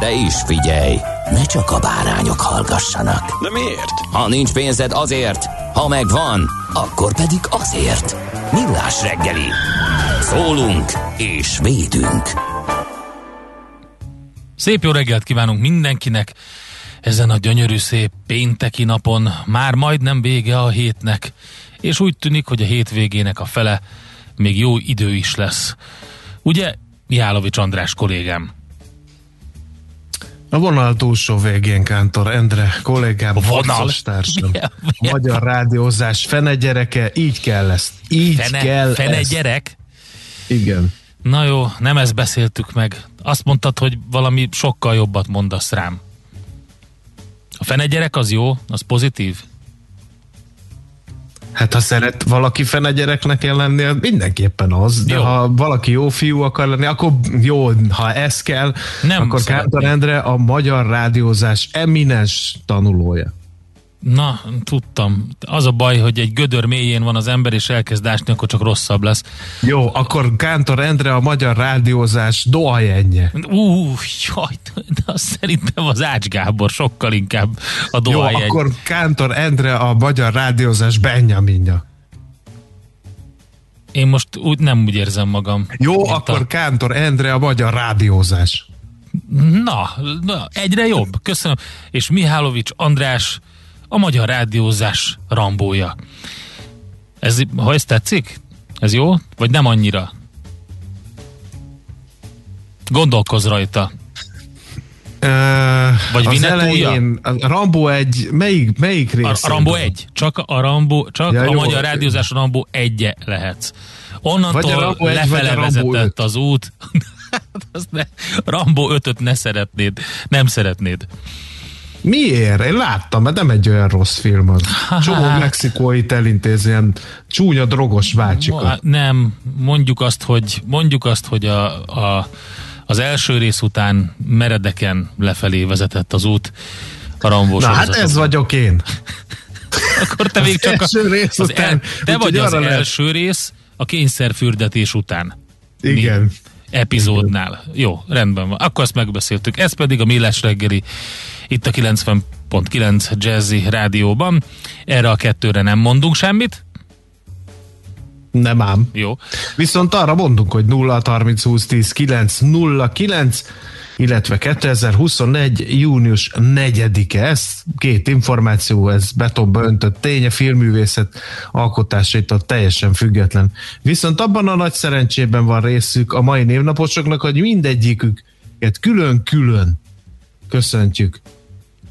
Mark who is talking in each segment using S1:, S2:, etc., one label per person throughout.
S1: De is figyelj, ne csak a bárányok hallgassanak.
S2: De miért?
S1: Ha nincs pénzed azért, ha megvan, akkor pedig azért. Millás reggeli. Szólunk és védünk.
S3: Szép jó reggelt kívánunk mindenkinek ezen a gyönyörű szép pénteki napon. Már majdnem vége a hétnek, és úgy tűnik, hogy a hétvégének a fele még jó idő is lesz. Ugye, Mihálovics András kollégám?
S4: A vonal túlsó végén Kántor Endre kollégám,
S3: vonal?
S4: társam, a magyar rádiózás fene gyereke, így kell ezt, így
S3: Fene,
S4: kell
S3: fene
S4: ezt.
S3: gyerek?
S4: Igen.
S3: Na jó, nem ezt beszéltük meg. Azt mondtad, hogy valami sokkal jobbat mondasz rám. A fene gyerek az jó, az pozitív.
S4: Hát ha szeret valaki fene gyereknek kell lenni, az mindenképpen az, de
S3: Jó.
S4: ha valaki jó fiú akar lenni, akkor jó, ha ez kell,
S3: Nem
S4: akkor. Kántor Endre a magyar rádiózás eminens tanulója.
S3: Na, tudtam. Az a baj, hogy egy gödör mélyén van az ember, és elkezd ásni, akkor csak rosszabb lesz.
S4: Jó, akkor Kántor Endre a magyar rádiózás doajenje.
S3: Ú, jaj, de az szerintem az Ács Gábor sokkal inkább a
S4: Jó,
S3: dohaj egy.
S4: akkor Kántor Endre a magyar rádiózás Benjaminja.
S3: Én most úgy nem úgy érzem magam.
S4: Jó,
S3: mint
S4: akkor
S3: A...
S4: Kántor Endre a magyar rádiózás.
S3: Na, na, egyre jobb. Köszönöm. És Mihálovics András a magyar rádiózás rambója. Ez, ha ez tetszik? Ez jó? Vagy nem annyira? Gondolkozz rajta.
S4: Ö,
S3: Vagy
S4: az elején, a Rambo egy, melyik, melyik rész?
S3: a Rambó egy. Csak a Rambó, csak
S4: Ja,
S3: a
S4: jó.
S3: magyar rádiózás a Rambó egye lehetsz.
S4: Vagy
S3: Onnantól
S4: a Rambo egy, vagy a
S3: lefele
S4: Rambo
S3: vezetett az út. Hát ne, Rambó 5 ne szeretnéd. Nem szeretnéd.
S4: Miért? Én láttam, mert nem egy olyan rossz film az. Csomó mexikóit elintéz ilyen csúnya drogos
S3: Ma,
S4: bácsikat.
S3: nem, mondjuk azt, hogy mondjuk azt, hogy a, a, az első rész után meredeken lefelé vezetett az út a Rambó
S4: Na hát ez vagyok én.
S3: Akkor te még csak a,
S4: első rész
S3: az
S4: után,
S3: te
S4: úgyhogy
S3: vagy az első rész a kényszerfürdetés után.
S4: Igen.
S3: Epizódnál. Jó, rendben van. Akkor ezt megbeszéltük. Ez pedig a Millás reggeli itt a 90.9 Jazzy rádióban. Erre a kettőre nem mondunk semmit.
S4: Nem ám.
S3: Jó.
S4: Viszont arra mondunk, hogy 0 30 20 10 9 0 9 illetve 2021. június 4-e. Ez két információ, ez betonba öntött tény, a filmművészet alkotásaitól teljesen független. Viszont abban a nagy szerencsében van részük a mai névnaposoknak, hogy mindegyiküket külön-külön köszöntjük.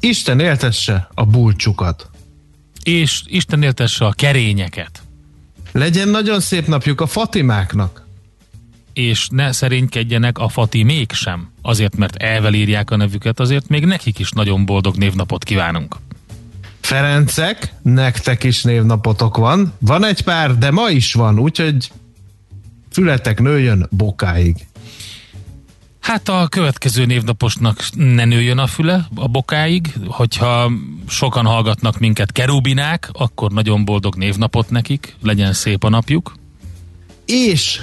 S4: Isten éltesse a bulcsukat.
S3: És Isten éltesse a kerényeket.
S4: Legyen nagyon szép napjuk a Fatimáknak.
S3: És ne szerénykedjenek a Fati mégsem. Azért, mert elvel írják a nevüket, azért még nekik is nagyon boldog névnapot kívánunk.
S4: Ferencek, nektek is névnapotok van. Van egy pár, de ma is van, úgyhogy fületek nőjön bokáig.
S3: Hát a következő névnaposnak ne nőjön a füle a bokáig, hogyha sokan hallgatnak minket kerubinák, akkor nagyon boldog névnapot nekik, legyen szép a napjuk.
S4: És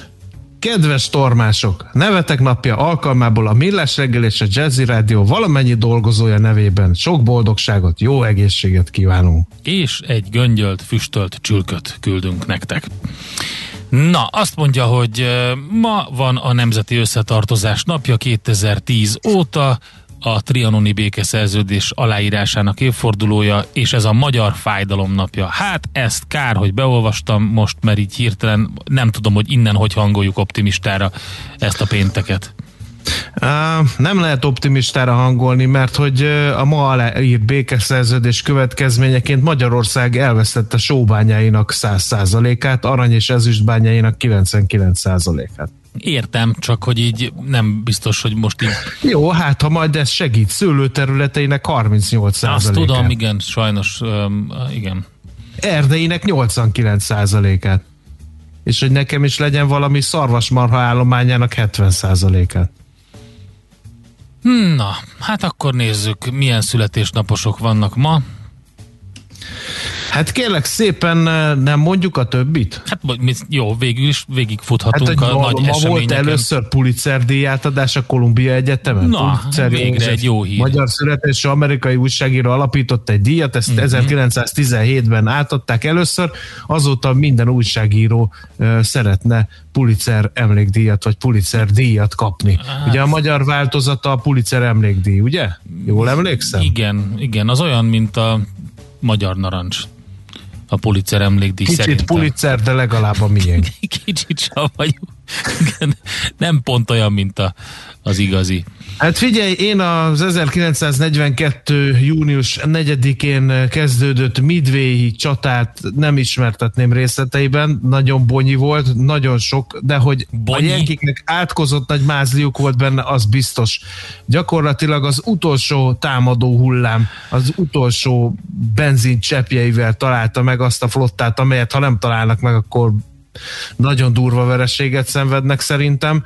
S4: kedves tormások, nevetek napja alkalmából a Millás reggel és a Jazzy Rádió valamennyi dolgozója nevében sok boldogságot, jó egészséget kívánunk.
S3: És egy göngyölt, füstölt csülköt küldünk nektek. Na, azt mondja, hogy ma van a Nemzeti Összetartozás napja 2010 óta, a trianoni békeszerződés aláírásának évfordulója, és ez a Magyar Fájdalom napja. Hát ezt kár, hogy beolvastam most, mert így hirtelen nem tudom, hogy innen hogy hangoljuk optimistára ezt a pénteket.
S4: Á, Nem lehet optimistára hangolni, mert hogy a ma aláírt békeszerződés következményeként Magyarország elvesztette sóbányáinak 100%-át, arany és ezüstbányáinak 99%-át.
S3: Értem, csak hogy így nem biztos, hogy most így
S4: Jó, hát ha majd ez segít, szőlőterületeinek 38%-át.
S3: azt tudom, igen, sajnos, igen.
S4: Erdeinek 89%-át. És hogy nekem is legyen valami szarvasmarha állományának 70%-át.
S3: Na, hát akkor nézzük, milyen születésnaposok vannak ma.
S4: Hát kérlek szépen eh, nem mondjuk a többit?
S3: Hát jó, végül is
S4: Hát,
S3: végigfuthatunk
S4: hogy
S3: a
S4: ma,
S3: nagy
S4: ma volt először Pulitzer díjátadás a Kolumbia Egyetemen.
S3: Na,
S4: Pulitzer
S3: végre
S4: József
S3: egy jó hír.
S4: Magyar születésű amerikai újságíró alapított egy díjat, ezt
S3: Mhm.
S4: 1917-ben átadták először, azóta minden újságíró uh, szeretne Pulitzer emlékdíjat, vagy Pulitzer díjat kapni.
S3: Hát-
S4: Ugye a magyar változata a Pulitzer emlékdíj, ugye? Jól emlékszem?
S3: Igen, igen, az olyan, mint a magyar narancs. A Pulitzer emlékdíj
S4: Kicsit
S3: szerintem.
S4: Pulitzer, de legalább a miénk.
S3: Kicsit savanyú. Igen, nem pont olyan, mint a, az igazi.
S4: Hát figyelj, én az 1942. június 4-én kezdődött Midway csatát nem ismertetném részleteiben, nagyon bonyi volt, nagyon sok, de hogy
S3: Bonyi?
S4: a jenkiknek átkozott nagy mázliuk volt benne, az biztos. Gyakorlatilag az utolsó támadó hullám, az utolsó benzin cseppjeivel találta meg azt a flottát, amelyet ha nem találnak meg, akkor nagyon durva vereséget szenvednek szerintem,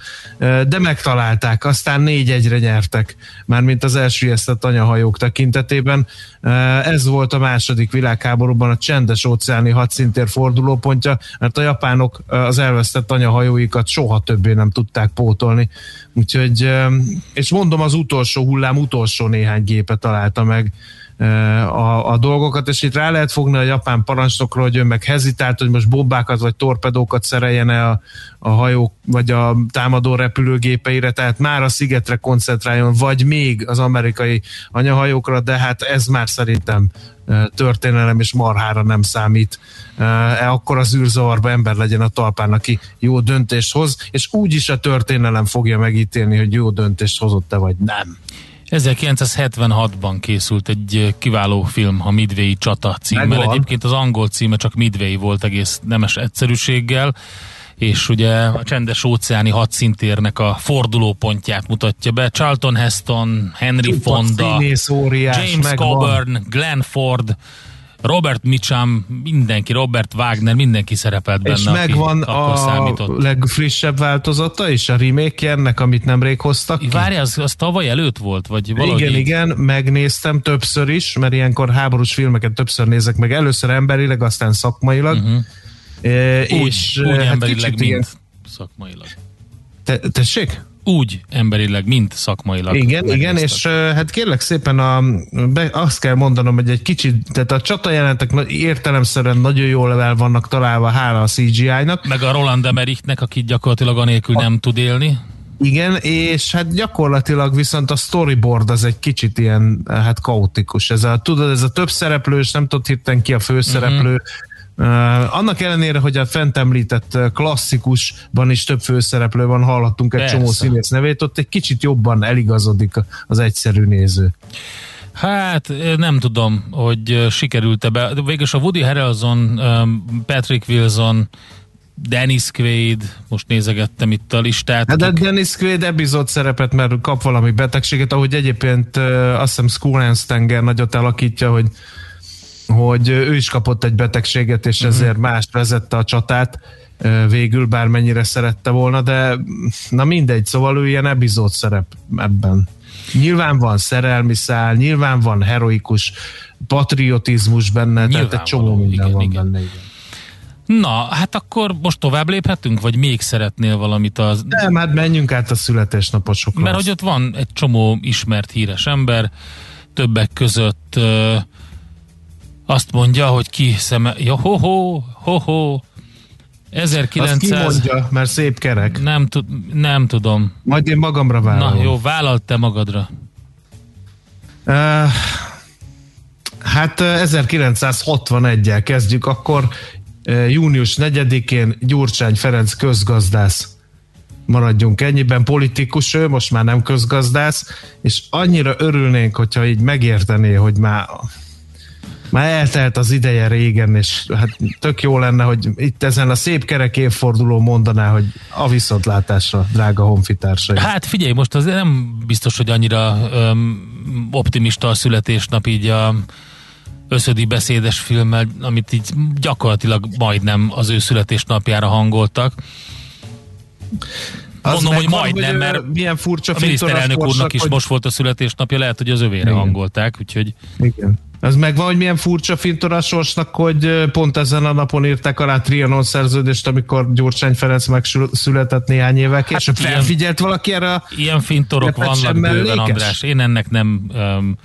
S4: de megtalálták, aztán négy egyre nyertek, mármint az elsüllyesztett anyahajók tekintetében. Ez volt a második világháborúban a csendes óceáni hadszintér fordulópontja, mert a japánok az elvesztett anyahajóikat soha többé nem tudták pótolni. Úgyhogy, és mondom, az utolsó hullám utolsó néhány gépe találta meg a, a dolgokat, és itt rá lehet fogni a japán parancsnokra, hogy ő meg hezitált, hogy most bombákat vagy torpedókat szereljen a, a hajók, vagy a támadó repülőgépeire, tehát már a szigetre koncentráljon, vagy még az amerikai anyahajókra, de hát ez már szerintem történelem és marhára nem számít. E akkor az űrzavarba ember legyen a talpán, aki jó döntést hoz, és úgyis a történelem fogja megítélni, hogy jó döntést hozott-e vagy nem.
S3: 1976-ban készült egy kiváló film, a Midway csata címmel. Egyébként az angol címe csak Midway volt egész nemes egyszerűséggel, és ugye a csendes óceáni hadszintérnek a fordulópontját mutatja be. Charlton Heston, Henry Fonda, James
S4: megvan.
S3: Coburn, Glenn Ford, Robert Mitchum, mindenki, Robert Wagner, mindenki szerepelt benne,
S4: És megvan a
S3: számított.
S4: legfrissebb változata és a remake ennek, amit nemrég hoztak ki.
S3: Várj, az, az tavaly előtt volt? Vagy valahogy
S4: Igen,
S3: így?
S4: igen, megnéztem többször is, mert ilyenkor háborús filmeket többször nézek meg. Először emberileg, aztán szakmailag. Uh-huh. E,
S3: Úgy,
S4: és
S3: úgy
S4: hát
S3: emberileg,
S4: kicsit
S3: mint
S4: ilyen-
S3: szakmailag.
S4: Te, tessék?
S3: Úgy emberileg, mint szakmailag.
S4: Igen, igen, és hát kérlek szépen a, be, azt kell mondanom, hogy egy kicsit, tehát a csatajelentek na- értelemszerűen nagyon jól el vannak találva, hála a CGI-nak.
S3: Meg a Roland Emmerichnek, aki gyakorlatilag anélkül nem tud élni.
S4: Igen, és hát gyakorlatilag viszont a storyboard az egy kicsit ilyen, hát kaotikus. Ez a, tudod, ez a több szereplős, nem tudod hirtelen ki a főszereplő.
S3: Mhm.
S4: Annak ellenére, hogy a fent említett klasszikusban is több főszereplő van, hallhattunk egy
S3: Persze.
S4: csomó színész nevét, ott egy kicsit jobban eligazodik az egyszerű néző.
S3: Hát nem tudom, hogy sikerült-e be. Végülis a Woody Harrelson, Patrick Wilson, Dennis Quaid, most nézegettem itt a listát.
S4: Hát de
S3: akik-
S4: Dennis Quaid epizód szerepet, mert kap valami betegséget, ahogy egyébként azt hiszem Skull Stenger nagyot alakítja, hogy hogy ő is kapott egy betegséget, és
S3: Mhm.
S4: ezért mást vezette a csatát végül, bármennyire szerette volna, de na mindegy, szóval ő ilyen epizód szerep ebben. Nyilván van szerelmi szál, nyilván van heroikus patriotizmus benne, tehát egy csomó minden
S3: igen,
S4: van
S3: igen.
S4: benne. Igen.
S3: Na, hát akkor most tovább léphetünk, vagy még szeretnél valamit az...
S4: Nem, hát menjünk át a születésnaposokra.
S3: Mert hogy ott van egy csomó ismert híres ember, többek között ö, azt mondja, hogy ki szeme... Ja, ho, ho, ho, ho.
S4: Azt
S3: 1900...
S4: ki mondja, mert szép kerek.
S3: Nem, tud, nem tudom.
S4: Majd én magamra vállalom.
S3: Na jó, vállalt te magadra.
S4: Uh, hát uh, 1961-el kezdjük, akkor uh, június 4-én Gyurcsány Ferenc közgazdász maradjunk ennyiben, politikus ő, most már nem közgazdász, és annyira örülnénk, hogyha így megértené, hogy már már eltelt az ideje régen, és hát tök jó lenne, hogy itt ezen a szép kerek évforduló mondaná, hogy a viszontlátásra, drága honfitársai.
S3: Hát figyelj, most az nem biztos, hogy annyira öm, optimista a születésnap így a összödi beszédes filmmel, amit így gyakorlatilag majdnem az ő születésnapjára hangoltak.
S4: Az
S3: Mondom, hogy majdnem, mert
S4: milyen furcsa
S3: A miniszterelnök úrnak is
S4: korszak,
S3: most volt a születésnapja, lehet, hogy az övére
S4: Igen.
S3: hangolták, úgyhogy
S4: Hogy... Igen. Az megvan, hogy milyen furcsa fintoras sorsnak, hogy pont ezen a napon írták alá Trianon szerződést, amikor Gyurcsány Ferenc megszületett néhány évvel később.
S3: ilyen-
S4: Felfigyelt valaki erre
S3: ilyen fintorok vannak bőven,
S4: mellékes?
S3: András. Én ennek nem um,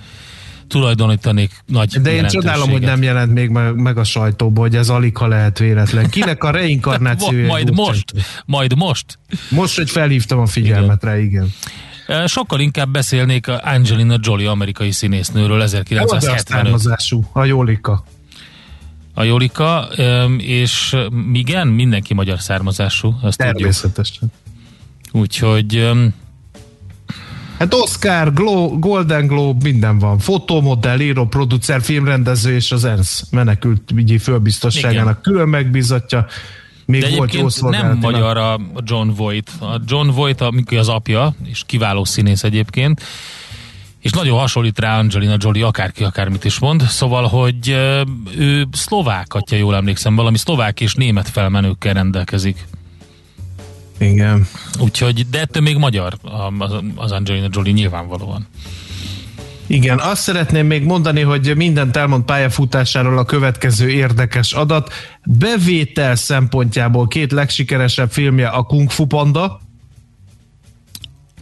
S3: tulajdonítanék nagy
S4: De én csodálom, hogy nem jelent még meg, meg a sajtóba, hogy ez alig ha lehet véletlen. Kinek a reinkarnációja?
S3: Majd
S4: Gyurcsány?
S3: most, majd most.
S4: Most, hogy felhívtam a figyelmet rá, igen.
S3: Sokkal inkább beszélnék a Angelina Jolie amerikai színésznőről
S4: Magyar
S3: 1975.
S4: származású, a Jólika.
S3: A Jolika, és igen, mindenki magyar származású, azt tudjuk.
S4: Természetesen.
S3: Úgyhogy em,
S4: Hát Oscar, Glo- Golden Globe, minden van. Fotomodell, író, producer, filmrendező és az ENSZ menekült ügyi főbiztosságának külön megbízatja. Még
S3: De
S4: volt jó
S3: nem magyar a John Voight. A John Voight, amikor az apja, és kiváló színész egyébként, és nagyon hasonlít rá Angelina Jolie, akárki akármit is mond, szóval, hogy ő szlovák, ha jól emlékszem, valami szlovák és német felmenőkkel rendelkezik.
S4: Igen.
S3: Úgyhogy, de ettől még magyar az Angelina Jolie nyilvánvalóan.
S4: Igen, azt szeretném még mondani, hogy mindent elmond pályafutásáról a következő érdekes adat. Bevétel szempontjából két legsikeresebb filmje a Kung Fu Panda,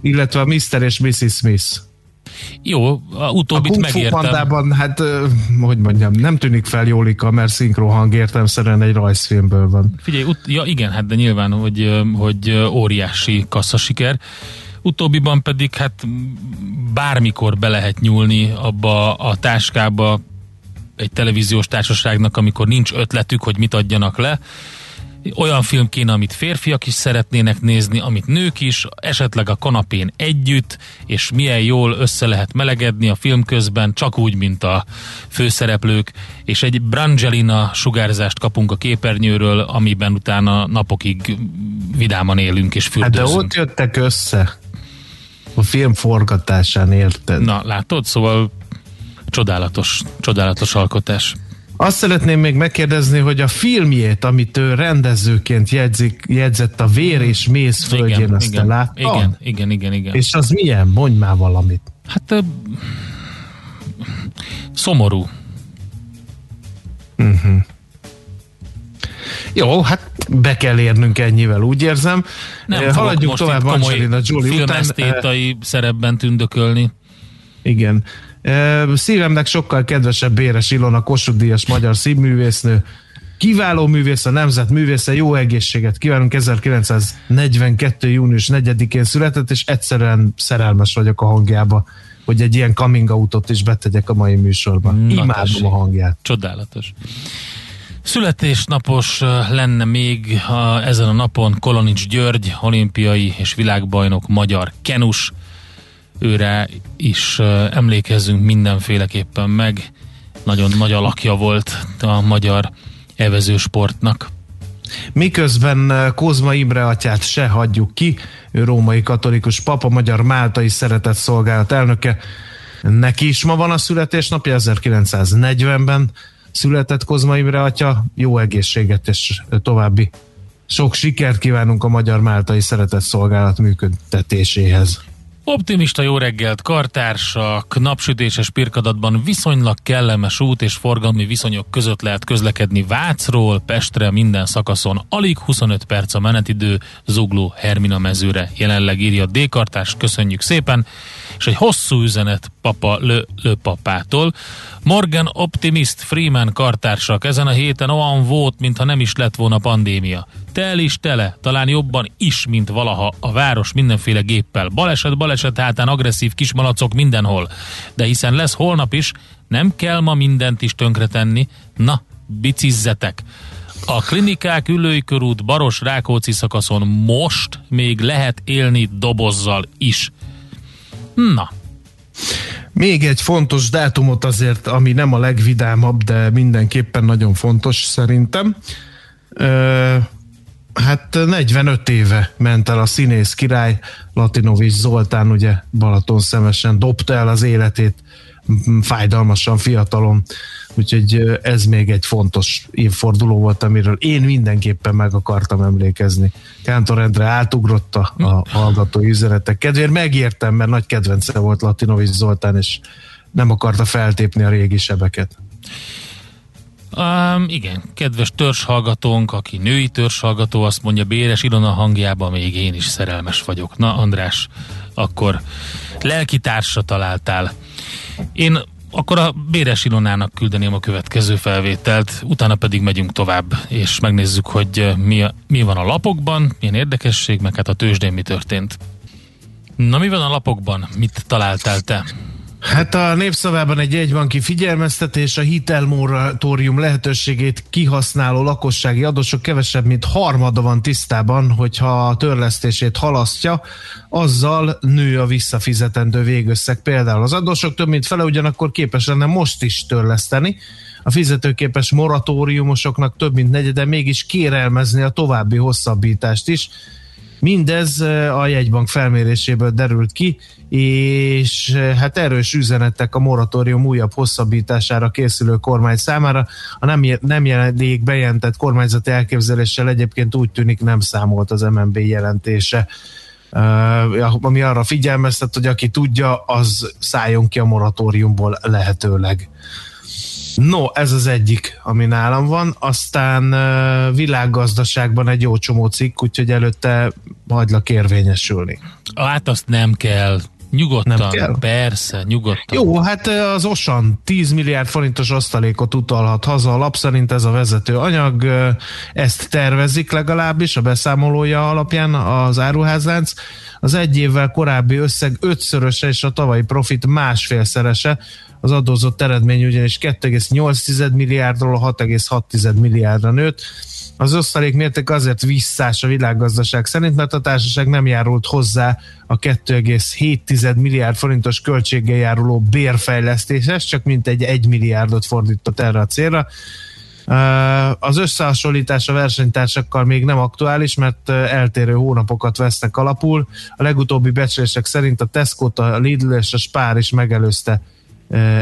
S4: illetve a Mr. és Mrs. Smith.
S3: Jó, a
S4: A
S3: utóbbit
S4: Kung Fu
S3: megértem.
S4: Pandában, hát, hogy mondjam, nem tűnik fel Jólika, mert szinkrohang értelmszerűen egy rajzfilmből van.
S3: Figyelj, ut- ja igen, hát de nyilván, hogy, hogy óriási kasszasiker. Utóbbiban pedig hát bármikor be lehet nyúlni abba a táskába egy televíziós társaságnak, amikor nincs ötletük, hogy mit adjanak le. Olyan film kéne, amit férfiak is szeretnének nézni, amit nők is, esetleg a kanapén együtt, és milyen jól össze lehet melegedni a film közben, csak úgy, mint a főszereplők, és egy Brangelina sugárzást kapunk a képernyőről, amiben utána napokig vidáman élünk és
S4: Hát de
S3: fürdőzünk.
S4: ott jöttek össze a film forgatásán, érted?
S3: Na, látod? Szóval csodálatos, csodálatos alkotás.
S4: Azt szeretném még megkérdezni, hogy a filmjét, amit ő rendezőként jegyzik, jegyzett a Vér és Mész földjén,
S3: igen,
S4: azt te
S3: igen,
S4: láttad?
S3: igen, igen, igen, igen.
S4: És az milyen? Mondj már valamit.
S3: Hát ö, szomorú.
S4: Jó, hát be kell érnünk ennyivel, úgy érzem.
S3: Nem
S4: Eh, Haladjunk
S3: most
S4: tovább Angelina Jolie után. Eh,
S3: szerepben tündökölni.
S4: Igen. Eh, Szívemnek sokkal kedvesebb Béres Ilona, Kossuth Díjas magyar színművésznő, kiváló művész, a nemzet művésze, jó egészséget kívánunk, 1942. június 4-én született, és egyszerűen szerelmes vagyok a hangjába, hogy egy ilyen coming outot is betegyek a mai műsorban.
S3: Na,
S4: Imádom
S3: tessék.
S4: a hangját.
S3: Csodálatos. Születésnapos lenne még a, ezen a napon Kolonics György, olimpiai és világbajnok magyar kenus. Őre is emlékezzünk mindenféleképpen meg. Nagyon nagy alakja volt a magyar evezősportnak.
S4: Miközben Kozma Imre atyát se hagyjuk ki, ő római katolikus papa, magyar máltai szeretett szolgálat elnöke. Neki is ma van a születésnapja, 1940-ben született Kozma Imre atya. Jó egészséget és további sok sikert kívánunk a magyar máltai szeretett szolgálat működtetéséhez.
S3: Optimista jó reggelt, kartársak, napsütéses pirkadatban viszonylag kellemes út és forgalmi viszonyok között lehet közlekedni Vácról Pestre minden szakaszon. Alig 25 perc a menetidő Zugló Hermina mezőre. Jelenleg írja D-kartárs, köszönjük szépen. És egy hosszú üzenet papa Lö, Lö papától. Morgan Optimist Freeman kartársak ezen a héten olyan volt, mintha nem is lett volna pandémia. Tel is tele, talán jobban is, mint valaha a város mindenféle géppel. Baleset, baleset hátán agresszív kismalacok mindenhol. De hiszen lesz holnap is, nem kell ma mindent is tönkretenni. Na, bicizzetek! A klinikák ülőikörút Baros Rákóczi szakaszon most még lehet élni dobozzal is. Na,
S4: Még egy fontos dátumot azért, ami nem a legvidámabb, de mindenképpen nagyon fontos szerintem. Ö, hát 45 éve ment el a színész király, Latinovics Zoltán ugye Balaton szemesen dobta el az életét fájdalmasan fiatalon, úgyhogy ez még egy fontos évforduló volt, amiről én mindenképpen meg akartam emlékezni. Kántor Endre átugrott a, a hallgatói üzenetek kedvéért, megértem, mert nagy kedvence volt Latinovics Zoltán, és nem akarta feltépni a régi sebeket.
S3: Um, igen, kedves törzshallgatónk, aki női törzshallgató, azt mondja Béres Ilona hangjában még én is szerelmes vagyok. Na András, akkor lelkitársa találtál. Én akkor a Béres Ilonának küldeném a következő felvételt, utána pedig megyünk tovább, és megnézzük, hogy eh, mi, a, mi van a lapokban, milyen érdekesség, meg hát a tőzsdén mi történt. Na mi van a lapokban? Mit találtál te?
S4: Hát a népszavában egy jegybanki figyelmeztetés a hitelmoratórium lehetőségét kihasználó lakossági adósok kevesebb, mint harmada van tisztában, hogyha a törlesztését halasztja, azzal nő a visszafizetendő végösszeg. Például az adósok több mint fele ugyanakkor képes lenne most is törleszteni, a fizetőképes moratóriumosoknak több mint negyede mégis kérelmezni a további hosszabbítást is. Mindez a jegybank felméréséből derült ki, és hát erős üzenetek a moratórium újabb hosszabbítására készülő kormány számára. A nem, nem jelenlék bejelentett kormányzati elképzeléssel egyébként úgy tűnik nem számolt az MNB jelentése. Uh, ami arra figyelmeztet, hogy aki tudja, az szálljon ki a moratóriumból lehetőleg. No, ez az egyik, ami nálam van. Aztán világgazdaságban egy jó csomó cikk, úgyhogy előtte hagylak érvényesülni.
S3: Hát azt nem kell. Nyugodtan,
S4: Nem kell?
S3: persze, nyugodtan.
S4: Jó, hát az Osan 10 milliárd forintos osztalékot utalhat haza a lap szerint ez a vezető anyag. Ezt tervezik legalábbis a beszámolója alapján az áruházlánc. Az egy évvel korábbi összeg ötszöröse és a tavalyi profit másfélszerese. Az adózott eredmény ugyanis 2,8 milliárdról a 6,6 milliárdra nőtt. Az osztalék mérték azért visszás a világgazdaság szerint, mert a társaság nem járult hozzá a 2,7 milliárd forintos költséggel járuló bérfejlesztéshez, csak mintegy 1 milliárdot fordított erre a célra. Az összehasonlítás a versenytársakkal még nem aktuális, mert eltérő hónapokat vesznek alapul. A legutóbbi becslések szerint a tesco a Lidl és a Spár is megelőzte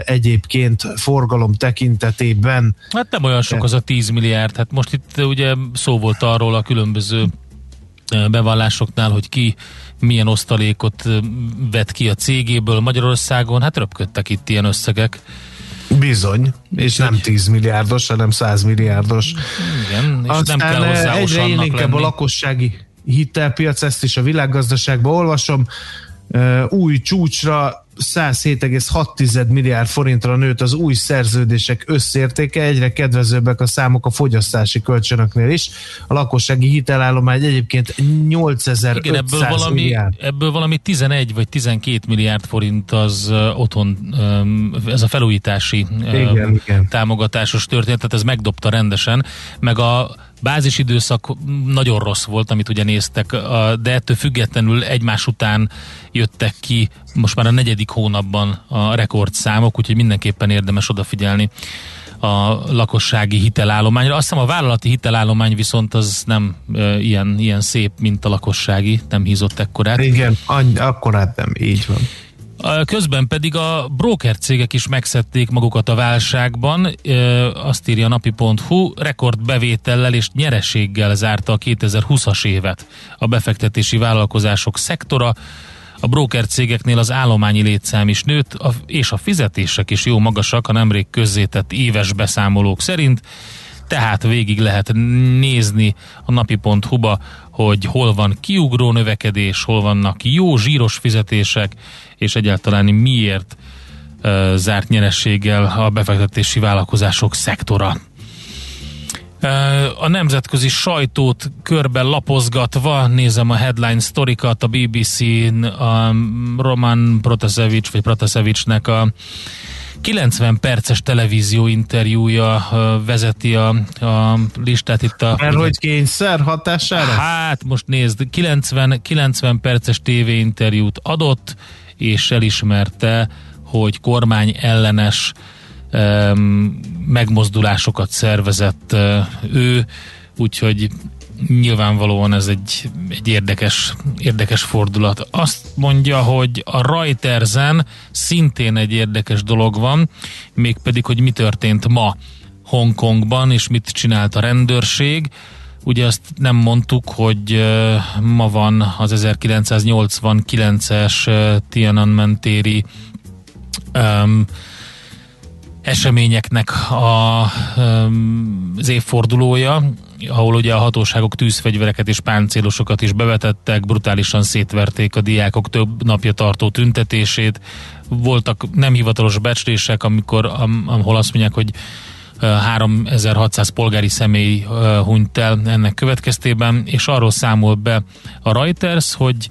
S4: egyébként forgalom tekintetében.
S3: Hát nem olyan sok az a 10 milliárd. Hát most itt ugye szó volt arról a különböző bevallásoknál, hogy ki milyen osztalékot vet ki a cégéből Magyarországon. Hát röpködtek itt ilyen összegek.
S4: Bizony, és nem 10 milliárdos, hanem 100 milliárdos.
S3: Igen, és
S4: Aztán
S3: nem kell hozzá
S4: egyre inkább
S3: lenni.
S4: a lakossági hitelpiac, ezt is a világgazdaságban olvasom, új csúcsra 107,6 milliárd forintra nőtt az új szerződések összértéke, egyre kedvezőbbek a számok a fogyasztási kölcsönöknél is. A lakossági hitelállomány egyébként 8500
S3: Igen, ebből valami,
S4: milliárd.
S3: ebből valami 11 vagy 12 milliárd forint az otthon, ez a felújítási
S4: Igen, igen.
S3: támogatásos történet, tehát ez megdobta rendesen, meg a bázis időszak nagyon rossz volt, amit ugye néztek, de ettől függetlenül egymás után jöttek ki most már a negyedik hónapban a rekordszámok, úgyhogy mindenképpen érdemes odafigyelni a lakossági hitelállományra. Azt hiszem a vállalati hitelállomány viszont az nem e, ilyen, ilyen szép, mint a lakossági, nem hízott ekkorát.
S4: Igen, annyi, akkor hát nem, így van.
S3: Közben pedig a broker cégek is megszedték magukat a válságban, azt írja a napi.hu, rekordbevétellel és nyereséggel zárta a 2020-as évet a befektetési vállalkozások szektora, a broker cégeknél az állományi létszám is nőtt, és a fizetések is jó magasak a nemrég közzétett éves beszámolók szerint. tehát végig lehet nézni a napi.hu-ba, hogy hol van kiugró növekedés, hol vannak jó zsíros fizetések, és egyáltalán miért uh, zárt nyerességgel a befektetési vállalkozások szektora. A nemzetközi sajtót körben lapozgatva nézem a headline sztorikat, a BBC-n a Roman Protasevich, vagy Protasevichnek a 90 perces televízió interjúja vezeti a, a listát itt a...
S4: Mert hogy kényszer hatására?
S3: Hát most nézd, 90, 90 perces tévéinterjút adott, és elismerte, hogy kormány ellenes megmozdulásokat szervezett ő, úgyhogy nyilvánvalóan ez egy, egy érdekes, érdekes fordulat. Azt mondja, hogy a Reutersen szintén egy érdekes dolog van, mégpedig, hogy mi történt ma Hongkongban, és mit csinált a rendőrség. Ugye azt nem mondtuk, hogy ma van az 1989-es Tiananmen téri um, eseményeknek a, az évfordulója, ahol ugye a hatóságok tűzfegyvereket és páncélosokat is bevetettek, brutálisan szétverték a diákok több napja tartó tüntetését. Voltak nem hivatalos becslések, amikor, ahol azt mondják, hogy 3600 polgári személy hunyt el ennek következtében, és arról számol be a Reuters, hogy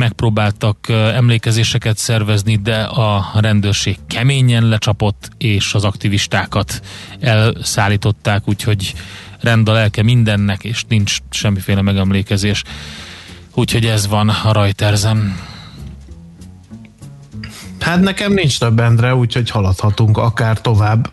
S3: megpróbáltak emlékezéseket szervezni, de a rendőrség keményen lecsapott, és az aktivistákat elszállították, úgyhogy rend a lelke mindennek, és nincs semmiféle megemlékezés. Úgyhogy ez van a Reutersen.
S4: Hát nekem nincs több Endre, úgyhogy haladhatunk akár tovább.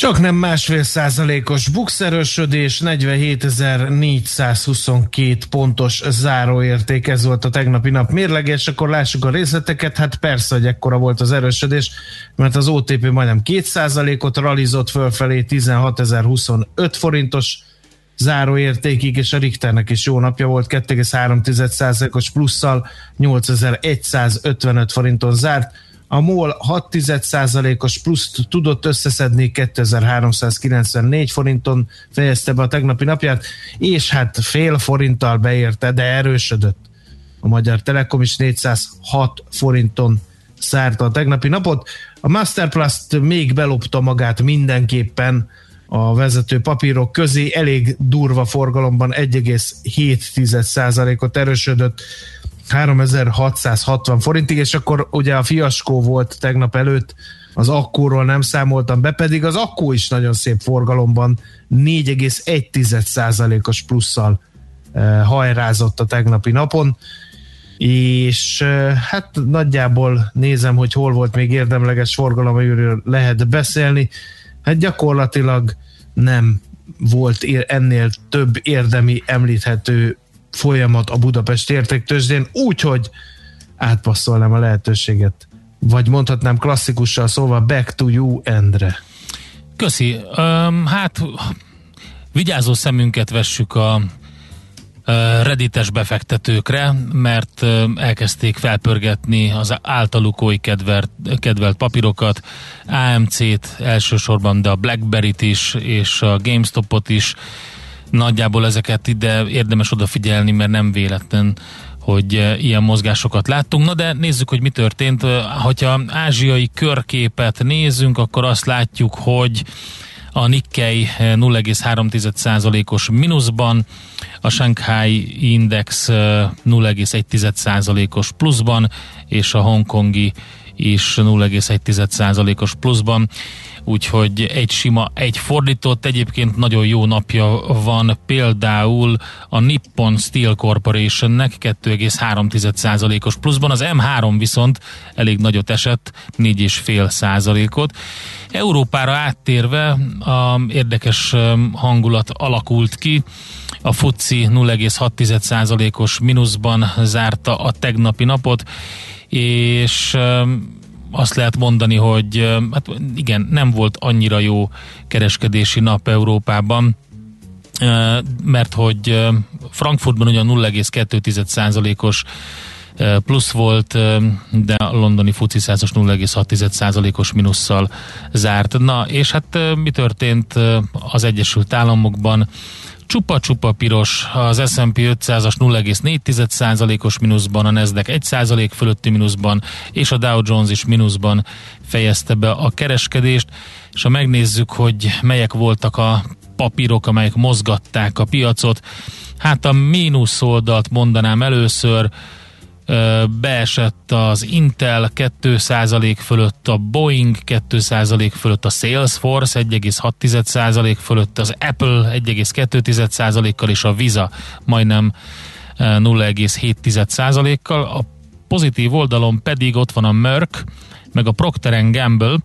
S4: Csak nem másfél százalékos bukszerösödés, 47.422 pontos záróérték, ez volt a tegnapi nap mérleges, akkor lássuk a részleteket, hát persze, hogy ekkora volt az erősödés, mert az OTP majdnem 2 százalékot ralizott fölfelé, 16.025 forintos záróértékig, és a Richternek is jó napja volt, 2,3%-os plusszal 8155 forinton zárt, a MOL 6,1%-os pluszt tudott összeszedni 2394 forinton fejezte be a tegnapi napját, és hát fél forinttal beérte, de erősödött. A Magyar Telekom is 406 forinton szárta a tegnapi napot. A Masterplast még belopta magát mindenképpen a vezető papírok közé, elég durva forgalomban 1,7%-ot erősödött 3660 forintig, és akkor ugye a fiaskó volt tegnap előtt, az akkóról nem számoltam be, pedig az akkó is nagyon szép forgalomban 4,1%-os plusszal e, hajrázott a tegnapi napon, és e, hát nagyjából nézem, hogy hol volt még érdemleges forgalom, amiről lehet beszélni. Hát gyakorlatilag nem volt ennél több érdemi említhető folyamat a Budapest értéktőzsdén, úgyhogy átpasszolnám a lehetőséget. Vagy mondhatnám klasszikussal szóval back to you, Endre.
S3: Köszi. Um, hát vigyázó szemünket vessük a redites befektetőkre, mert elkezdték felpörgetni az általuk oly kedvelt, kedvelt papírokat, AMC-t elsősorban, de a BlackBerry-t is, és a GameStop-ot is, nagyjából ezeket ide érdemes odafigyelni, mert nem véletlen hogy eh, ilyen mozgásokat láttunk. Na de nézzük, hogy mi történt. Eh, hogyha ázsiai körképet nézzünk, akkor azt látjuk, hogy a Nikkei 0,3%-os eh, mínuszban, a Shanghai Index 0,1%-os pluszban, és a hongkongi is 0,1%-os pluszban úgyhogy egy sima, egy fordított, egyébként nagyon jó napja van például a Nippon Steel Corporationnek 2,3%-os pluszban, az M3 viszont elég nagyot esett, 4,5%-ot. Európára áttérve a érdekes hangulat alakult ki, a FUCI 0,6%-os mínuszban zárta a tegnapi napot, és azt lehet mondani, hogy hát igen, nem volt annyira jó kereskedési nap Európában. mert hogy Frankfurtban ugyan 0,2%-os plusz volt, de a londoni FUCI 100-os 0,6%-os minusszal zárt. Na, és hát mi történt az Egyesült Államokban? Csupa-csupa piros, az S&P 500-as 0,4%-os mínuszban, a Nasdaq 1% fölötti mínuszban, és a Dow Jones is mínuszban fejezte be a kereskedést, és ha megnézzük, hogy melyek voltak a papírok, amelyek mozgatták a piacot, hát a mínusz oldalt mondanám először, beesett az Intel 2% fölött, a Boeing 2% fölött, a Salesforce 1,6% fölött, az Apple 1,2%-kal és a Visa majdnem 0,7%-kal. A pozitív oldalon pedig ott van a Merck, meg a Procter Gamble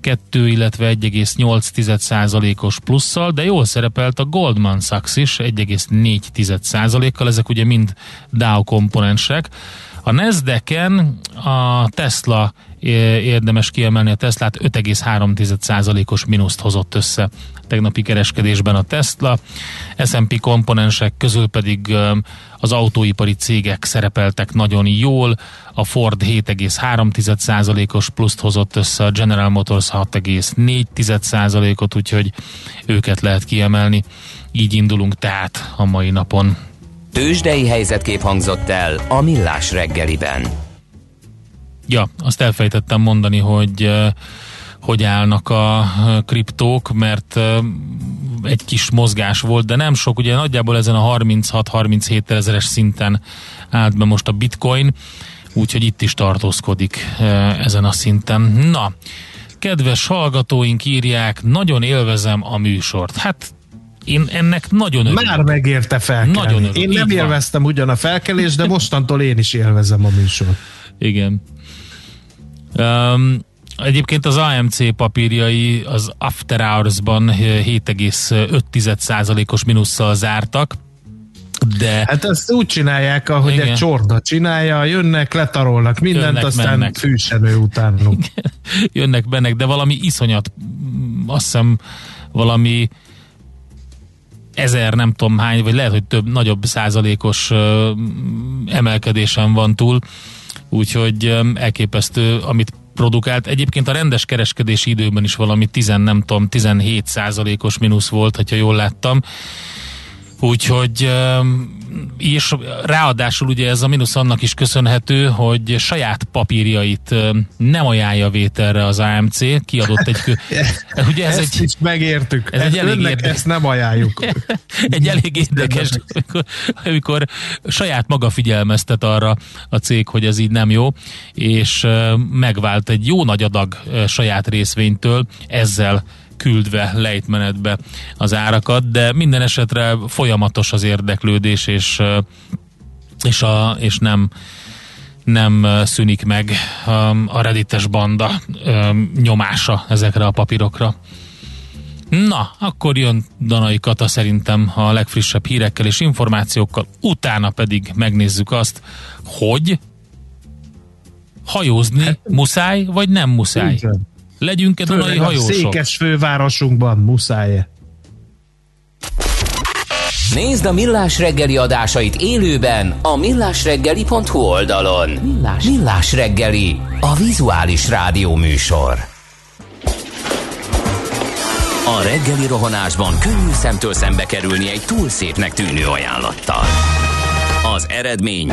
S3: 2, illetve 1,8%-os plusszal, de jól szerepelt a Goldman Sachs is 1,4%-kal, ezek ugye mind Dow komponensek. A Nasdaq-en a Tesla érdemes kiemelni, a Teslát 5,3%-os mínuszt hozott össze tegnapi kereskedésben a Tesla. S&P komponensek közül pedig az autóipari cégek szerepeltek nagyon jól, a Ford 7,3%-os pluszt hozott össze, a General Motors 6,4%-ot, úgyhogy őket lehet kiemelni. Így indulunk tehát a mai napon.
S1: Tőzsdei helyzetkép hangzott el a Millás reggeliben.
S3: Ja, azt elfejtettem mondani, hogy hogy állnak a kriptók, mert egy kis mozgás volt, de nem sok, ugye nagyjából ezen a 36-37 ezeres szinten állt be most a bitcoin, úgyhogy itt is tartózkodik ezen a szinten. Na, kedves hallgatóink írják, nagyon élvezem a műsort. Hát én ennek nagyon örülök.
S4: Már megérte felkelni. Nagyon örülök. Én nem élveztem ugyan a felkelés, de mostantól én is élvezem a műsort.
S3: Igen. Um, Egyébként az AMC papírjai az After Hours-ban 7,5%-os minusszal zártak, de...
S4: Hát ezt úgy csinálják, ahogy Igen. egy csorda csinálja, jönnek, letarolnak mindent, jönnek, aztán mennek. fűsenő utánuk.
S3: jönnek, bennek, de valami iszonyat, azt hiszem valami ezer nem tudom hány, vagy lehet, hogy több, nagyobb százalékos emelkedésen van túl, úgyhogy elképesztő, amit produkált. Egyébként a rendes kereskedési időben is valami 10, nem tudom, 17 százalékos mínusz volt, hogyha jól láttam. Úgyhogy és ráadásul ugye ez a mínusz annak is köszönhető, hogy saját papírjait nem ajánlja vételre az AMC, kiadott egy...
S4: ugye ez ezt egy, is megértük. Ez egy elég érdekes, ezt nem ajánljuk.
S3: egy elég érdekes, amikor, amikor saját maga figyelmeztet arra a cég, hogy ez így nem jó, és megvált egy jó nagy adag saját részvénytől, ezzel küldve lejtmenetbe az árakat, de minden esetre folyamatos az érdeklődés, és, és, a, és nem nem szűnik meg a redites banda nyomása ezekre a papírokra. Na, akkor jön Danai Kata szerintem a legfrissebb hírekkel és információkkal, utána pedig megnézzük azt, hogy hajózni hát, muszáj, vagy nem muszáj. Igen. Legyünk-e Dunai hajósok?
S4: Székes fővárosunkban muszáj
S1: Nézd a Millás reggeli adásait élőben a millásreggeli.hu oldalon. Millás, Millás reggeli, a vizuális rádió műsor. A reggeli rohanásban könnyű szemtől szembe kerülni egy túl szépnek tűnő ajánlattal. Az eredmény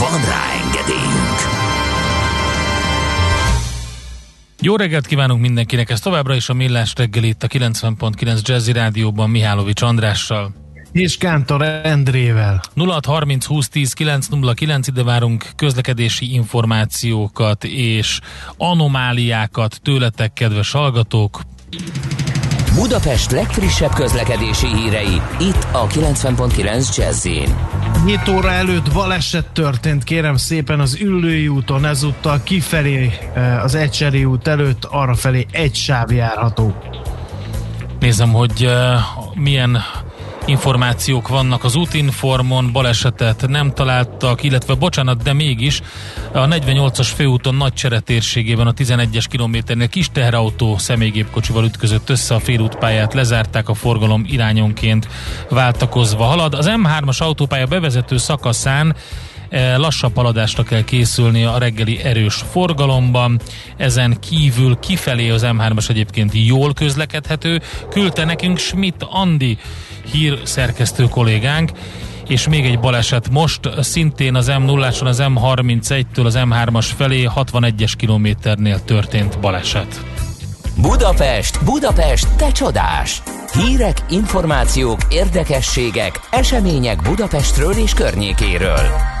S1: Van rá engedélyünk!
S3: Jó reggelt kívánunk mindenkinek, ez továbbra is a Millás reggel itt a 90.9 Jazzy Rádióban Mihálovics Andrással.
S4: És Kántor Endrével.
S3: 0630 20 10 909 ide várunk közlekedési információkat és anomáliákat tőletek, kedves hallgatók.
S1: Budapest legfrissebb közlekedési hírei, itt a 90.9 jazz
S4: 7 óra előtt baleset történt, kérem szépen az Üllői úton, ezúttal kifelé eh, az Ecseri út előtt, arra felé egy sáv járható.
S3: Nézem, hogy uh, milyen információk vannak az útinformon, balesetet nem találtak, illetve bocsánat, de mégis a 48-as főúton nagy csere térségében a 11-es kilométernél kis teherautó személygépkocsival ütközött össze a félútpályát, lezárták a forgalom irányonként váltakozva halad. Az M3-as autópálya bevezető szakaszán lassabb haladásra kell készülni a reggeli erős forgalomban. Ezen kívül kifelé az M3-as egyébként jól közlekedhető. Küldte nekünk Schmidt Andi hírszerkesztő kollégánk, és még egy baleset most, szintén az M0-áson az M31-től az M3-as felé 61-es kilométernél történt baleset.
S1: Budapest, Budapest, te csodás! Hírek, információk, érdekességek, események Budapestről és környékéről.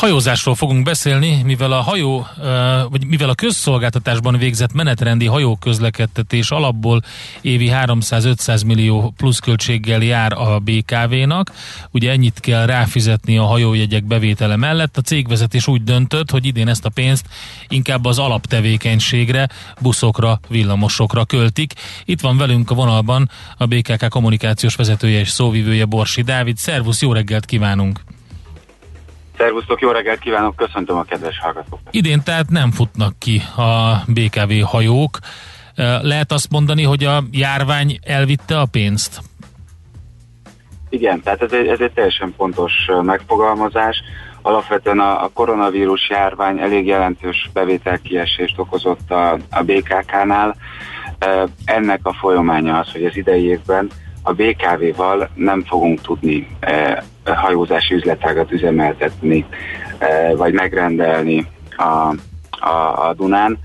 S3: Hajózásról fogunk beszélni, mivel a hajó, vagy mivel a közszolgáltatásban végzett menetrendi hajóközlekedtetés alapból évi 300-500 millió pluszköltséggel jár a BKV-nak, ugye ennyit kell ráfizetni a hajójegyek bevétele mellett. A cégvezetés úgy döntött, hogy idén ezt a pénzt inkább az alaptevékenységre, buszokra, villamosokra költik. Itt van velünk a vonalban a BKK kommunikációs vezetője és szóvivője Borsi Dávid. Szervusz, jó reggelt kívánunk!
S5: Szervusztok, jó reggelt kívánok, köszöntöm a kedves hallgatókat.
S3: Idén tehát nem futnak ki a BKV hajók. Lehet azt mondani, hogy a járvány elvitte a pénzt?
S5: Igen, tehát ez egy, ez egy teljesen pontos megfogalmazás. Alapvetően a, a koronavírus járvány elég jelentős bevételkiesést okozott a, a BKK-nál. Ennek a folyamánya az, hogy az idei évben a BKV-val nem fogunk tudni hajózási üzletágat üzemeltetni, e, vagy megrendelni a, a, a Dunán.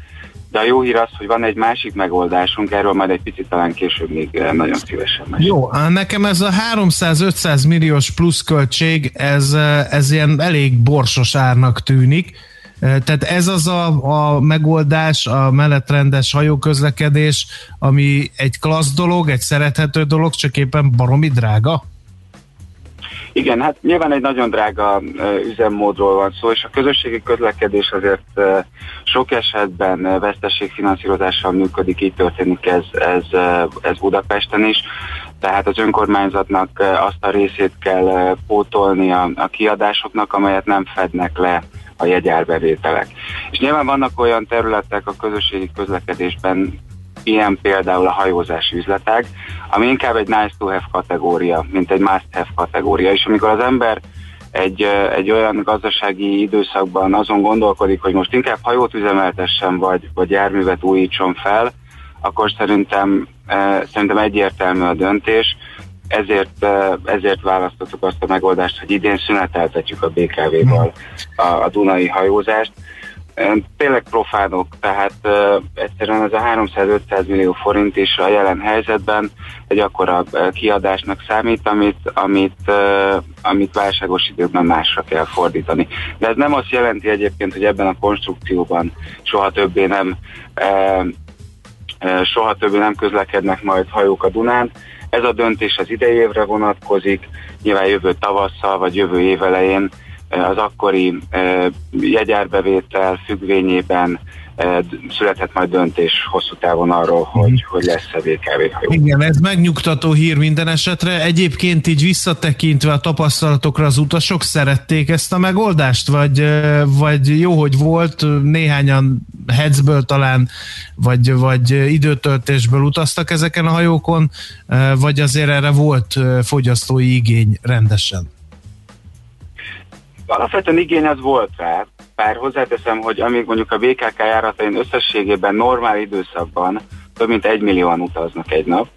S5: De a jó hír az, hogy van egy másik megoldásunk, erről majd egy picit talán később még e, nagyon szívesen
S4: mesél. Jó, nekem ez a 300-500 milliós pluszköltség, ez, e, ez ilyen elég borsos árnak tűnik. Tehát ez az a, a megoldás, a menetrendes hajóközlekedés, ami egy klassz dolog, egy szerethető dolog, csak éppen baromi drága?
S5: Igen, hát nyilván egy nagyon drága üzemmódról van szó, és a közösségi közlekedés azért sok esetben veszteségfinanszírozással működik, így történik ez, ez, ez Budapesten is. Tehát az önkormányzatnak azt a részét kell pótolni a, a kiadásoknak, amelyet nem fednek le a jegyárbevételek. És nyilván vannak olyan területek a közösségi közlekedésben, ilyen például a hajózási üzletág, ami inkább egy nice to have kategória, mint egy must have kategória. És amikor az ember egy, egy olyan gazdasági időszakban azon gondolkodik, hogy most inkább hajót üzemeltessen, vagy, vagy járművet újítson fel, akkor szerintem, szerintem egyértelmű a döntés, ezért, ezért választottuk azt a megoldást, hogy idén szüneteltetjük a BKV-val a, a Dunai hajózást, tényleg profánok, tehát egyszerűen ez a 300-500 millió forint is a jelen helyzetben egy akkora kiadásnak számít, amit, amit, amit válságos időkben másra kell fordítani. De ez nem azt jelenti egyébként, hogy ebben a konstrukcióban soha többé nem soha többé nem közlekednek majd hajók a Dunán. Ez a döntés az idei évre vonatkozik, nyilván jövő tavasszal vagy jövő év elején az akkori jegyárbevétel függvényében születhet majd döntés hosszú távon arról, hogy, mm. hogy lesz-e VKV hajó.
S4: Igen, ez megnyugtató hír minden esetre. Egyébként így visszatekintve a tapasztalatokra az utasok szerették ezt a megoldást, vagy, vagy jó, hogy volt, néhányan hetzből talán, vagy, vagy időtöltésből utaztak ezeken a hajókon, vagy azért erre volt fogyasztói igény rendesen?
S5: Alapvetően igény az volt rá, bár hozzáteszem, hogy amíg mondjuk a BKK járatain összességében normál időszakban több mint egy millióan utaznak egy nap,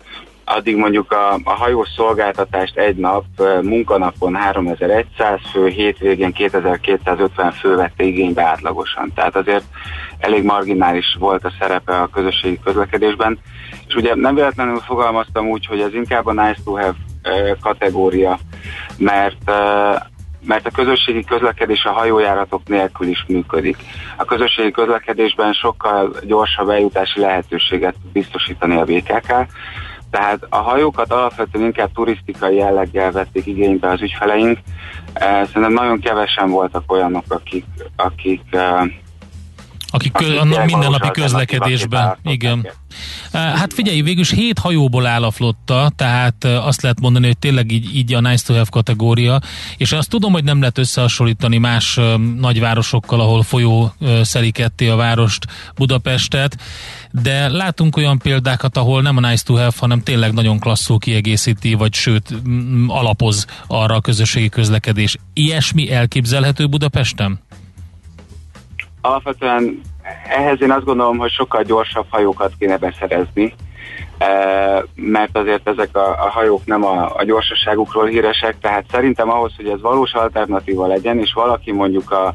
S5: addig mondjuk a, a hajós szolgáltatást egy nap munkanapon 3100 fő, hétvégén 2250 fő vette igénybe átlagosan. Tehát azért elég marginális volt a szerepe a közösségi közlekedésben. És ugye nem véletlenül fogalmaztam úgy, hogy ez inkább a nice to have kategória, mert mert a közösségi közlekedés a hajójáratok nélkül is működik. A közösségi közlekedésben sokkal gyorsabb eljutási lehetőséget biztosítani a BKK, tehát a hajókat alapvetően inkább turisztikai jelleggel vették igénybe az ügyfeleink. Szerintem nagyon kevesen voltak olyanok, akik, akik
S3: akik kö, a mindennapi közlekedésben. Igen. Hát figyelj, végülis hét hajóból áll a flotta, tehát azt lehet mondani, hogy tényleg így, így a nice to have kategória, és azt tudom, hogy nem lehet összehasonlítani más nagyvárosokkal, ahol folyó szeri ketté a várost, Budapestet, de látunk olyan példákat, ahol nem a nice to have, hanem tényleg nagyon klasszul kiegészíti, vagy sőt alapoz arra a közösségi közlekedés. Ilyesmi elképzelhető Budapesten?
S5: Alapvetően ehhez én azt gondolom, hogy sokkal gyorsabb hajókat kéne beszerezni, eh, mert azért ezek a, a hajók nem a, a gyorsaságukról híresek, tehát szerintem ahhoz, hogy ez valós alternatíva legyen, és valaki mondjuk a,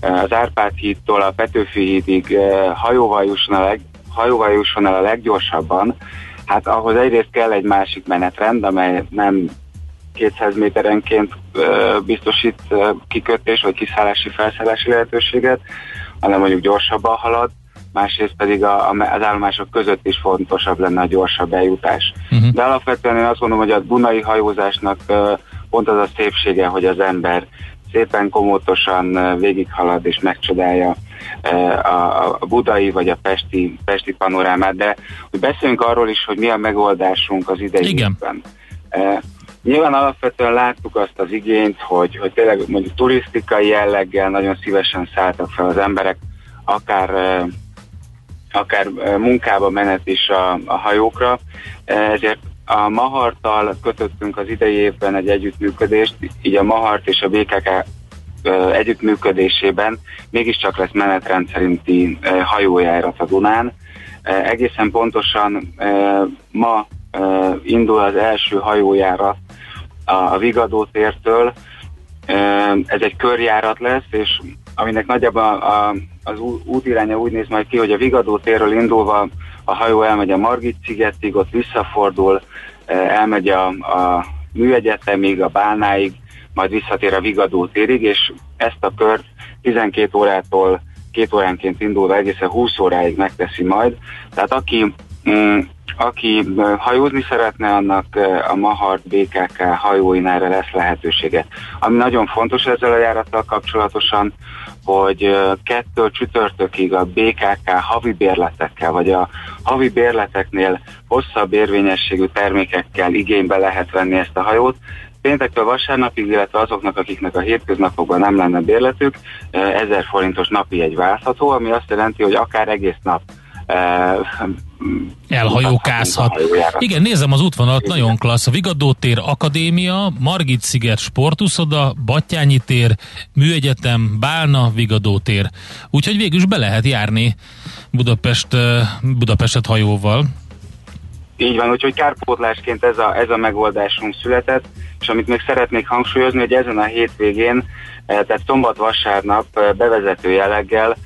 S5: az Árpád hídtól a Petőfi hídig eh, hajóval jusson, a leg, hajóval jusson el a leggyorsabban, hát ahhoz egyrészt kell egy másik menetrend, amely nem 200 méterenként biztosít kikötés vagy kiszállási felszállási lehetőséget, hanem mondjuk gyorsabban halad, másrészt pedig a, az állomások között is fontosabb lenne a gyorsabb eljutás. Uh-huh. De alapvetően én azt gondolom, hogy a Dunai hajózásnak pont az a szépsége, hogy az ember szépen komótosan végighalad és megcsodálja a budai vagy a pesti, pesti panorámát, de hogy beszéljünk arról is, hogy mi a megoldásunk az idei Igen. évben. Nyilván alapvetően láttuk azt az igényt, hogy, hogy tényleg mondjuk turisztikai jelleggel nagyon szívesen szálltak fel az emberek, akár, akár munkába menet is a, a hajókra, ezért a Mahartal kötöttünk az idei évben egy együttműködést, így a Mahart és a BKK együttműködésében mégiscsak lesz menetrend szerinti hajójárat a Dunán. Egészen pontosan ma indul az első hajójárat a Vigadó tértől. Ez egy körjárat lesz, és aminek nagyjából az útiránya úgy néz majd ki, hogy a Vigadó térről indulva a hajó elmegy a Margit szigetig, ott visszafordul, elmegy a, a műegyetemig, a Bálnáig, majd visszatér a Vigadó térig, és ezt a kört 12 órától két óránként indulva egészen 20 óráig megteszi majd. Tehát aki aki hajózni szeretne, annak a Mahart BKK hajóinára lesz lehetősége. Ami nagyon fontos ezzel a járattal kapcsolatosan, hogy kettő csütörtökig a BKK havi bérletekkel, vagy a havi bérleteknél hosszabb érvényességű termékekkel igénybe lehet venni ezt a hajót, péntektől vasárnapig, illetve azoknak, akiknek a hétköznapokban nem lenne bérletük, 1000 forintos napi egy váltható, ami azt jelenti, hogy akár egész nap
S3: elhajókázhat. Igen, nézem az útvonalat, nagyon klassz. Vigadó tér Akadémia, Margit sziget Sportuszoda, Battyányi tér, Műegyetem, Bálna, Vigadó tér. Úgyhogy végül is be lehet járni Budapest, Budapestet hajóval.
S5: Így van, úgyhogy kárpótlásként ez a, ez a megoldásunk született, és amit még szeretnék hangsúlyozni, hogy ezen a hétvégén, tehát szombat-vasárnap bevezető jelleggel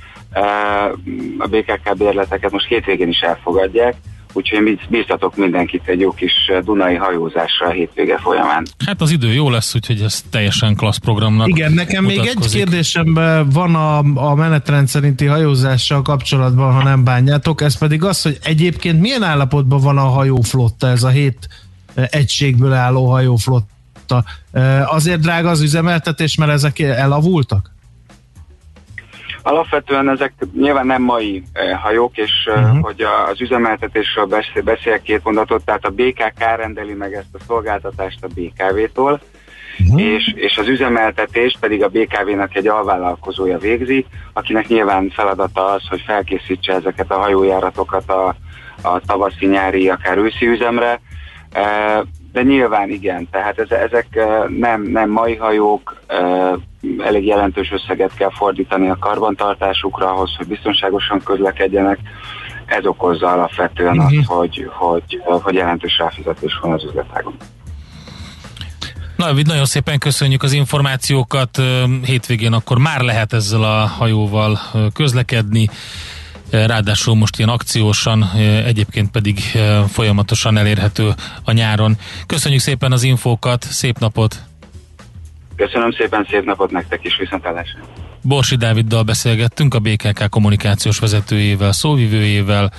S5: a BKK bérleteket most hétvégén is elfogadják, úgyhogy én bíztatok mindenkit egy jó kis Dunai hajózásra a hétvége folyamán.
S3: Hát az idő jó lesz, úgyhogy ez teljesen klassz programnak
S4: Igen, nekem mutatkozik. még egy kérdésem van a, a menetrend szerinti hajózással kapcsolatban, ha nem bánjátok, ez pedig az, hogy egyébként milyen állapotban van a hajóflotta, ez a hét egységből álló hajóflotta. Azért drága az üzemeltetés, mert ezek elavultak?
S5: Alapvetően ezek nyilván nem mai eh, hajók, és uh-huh. hogy az üzemeltetésről beszél, beszél két mondatot, tehát a BKK rendeli meg ezt a szolgáltatást a BKV-tól, uh-huh. és, és az üzemeltetés pedig a BKV-nak egy alvállalkozója végzi, akinek nyilván feladata az, hogy felkészítse ezeket a hajójáratokat a, a tavaszi, nyári, akár őszi üzemre, eh, de nyilván igen, tehát ezek nem, nem mai hajók, elég jelentős összeget kell fordítani a karbantartásukra ahhoz, hogy biztonságosan közlekedjenek. Ez okozza alapvetően azt, mhm. hogy, hogy, hogy jelentős ráfizetés van az üzletágon.
S3: Na, nagyon szépen köszönjük az információkat. Hétvégén akkor már lehet ezzel a hajóval közlekedni. Ráadásul most ilyen akciósan, egyébként pedig folyamatosan elérhető a nyáron. Köszönjük szépen az infókat, szép napot!
S5: Köszönöm szépen, szép napot nektek is, viszontlátásra.
S3: Borsi Dáviddal beszélgettünk, a BKK kommunikációs vezetőjével, szóvivőjével,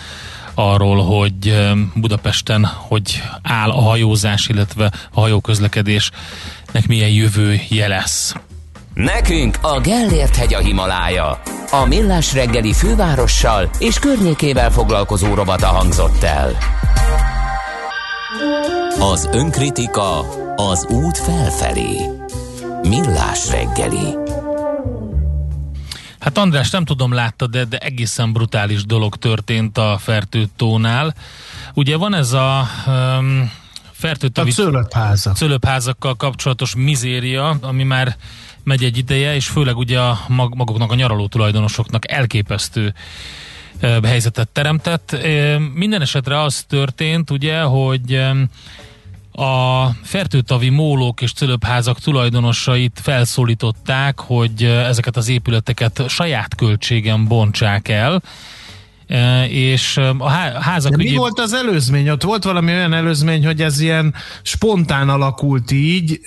S3: arról, hogy Budapesten hogy áll a hajózás, illetve a hajóközlekedésnek milyen jövője lesz.
S1: Nekünk a Gellért hegy a Himalája. A Millás reggeli fővárossal és környékével foglalkozó robata hangzott el. Az önkritika az út felfelé. Millás reggeli.
S3: Hát András, nem tudom, láttad, de, de egészen brutális dolog történt a fertőtónál. Ugye van ez a um, fertőtavi...
S4: A cölöpházak.
S3: Cölöpházakkal kapcsolatos mizéria, ami már megy egy ideje, és főleg ugye a mag, maguknak a nyaraló tulajdonosoknak elképesztő helyzetet teremtett. Minden esetre az történt, ugye, hogy a fertőtavi mólók és cölöpházak tulajdonosait felszólították, hogy ezeket az épületeket saját költségen bontsák el, és a házak...
S4: De mi ügyé... volt az előzmény? Ott volt valami olyan előzmény, hogy ez ilyen spontán alakult így,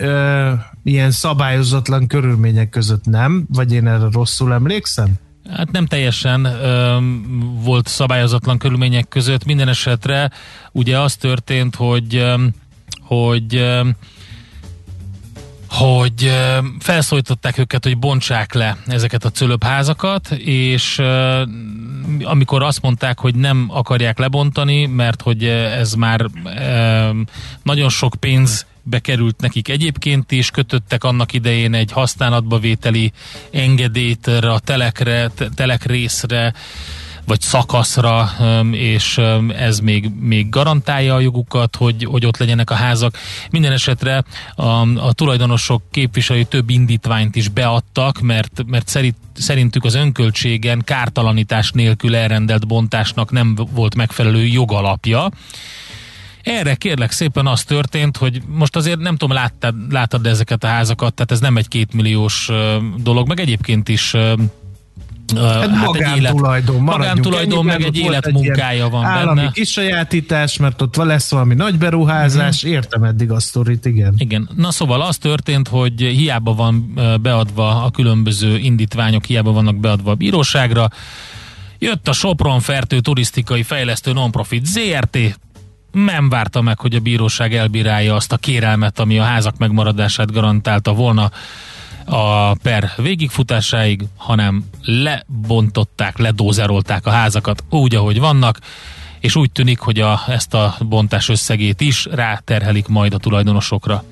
S4: ilyen szabályozatlan körülmények között nem? Vagy én erre rosszul emlékszem?
S3: Hát nem teljesen ö, volt szabályozatlan körülmények között. Minden esetre ugye az történt, hogy ö, hogy hogy felszólították őket, hogy bontsák le ezeket a cölöpházakat, és amikor azt mondták, hogy nem akarják lebontani, mert hogy ez már nagyon sok pénz bekerült nekik egyébként is, kötöttek annak idején egy használatba vételi engedélyt a telekre, telek részre, vagy szakaszra, és ez még, még garantálja a jogukat, hogy, hogy ott legyenek a házak. Minden esetre a, a tulajdonosok képviselői több indítványt is beadtak, mert, mert szerint, szerintük az önköltségen kártalanítás nélkül elrendelt bontásnak nem volt megfelelő jogalapja. Erre kérlek szépen az történt, hogy most azért nem tudom, láttad, láttad ezeket a házakat, tehát ez nem egy kétmilliós dolog, meg egyébként is
S4: Hát, hát magántulajdon,
S3: magántulajdon meg egy életmunkája van
S4: állami
S3: benne.
S4: kisajátítás, mert ott lesz valami nagy beruházás, mm-hmm. értem eddig a sztorit, igen.
S3: Igen, na szóval az történt, hogy hiába van beadva a különböző indítványok, hiába vannak beadva a bíróságra, jött a Sopron Fertő Turisztikai Fejlesztő Nonprofit ZRT, nem várta meg, hogy a bíróság elbírálja azt a kérelmet, ami a házak megmaradását garantálta volna a per végigfutásáig, hanem lebontották, ledózerolták a házakat úgy, ahogy vannak, és úgy tűnik, hogy a, ezt a bontás összegét is ráterhelik majd a tulajdonosokra.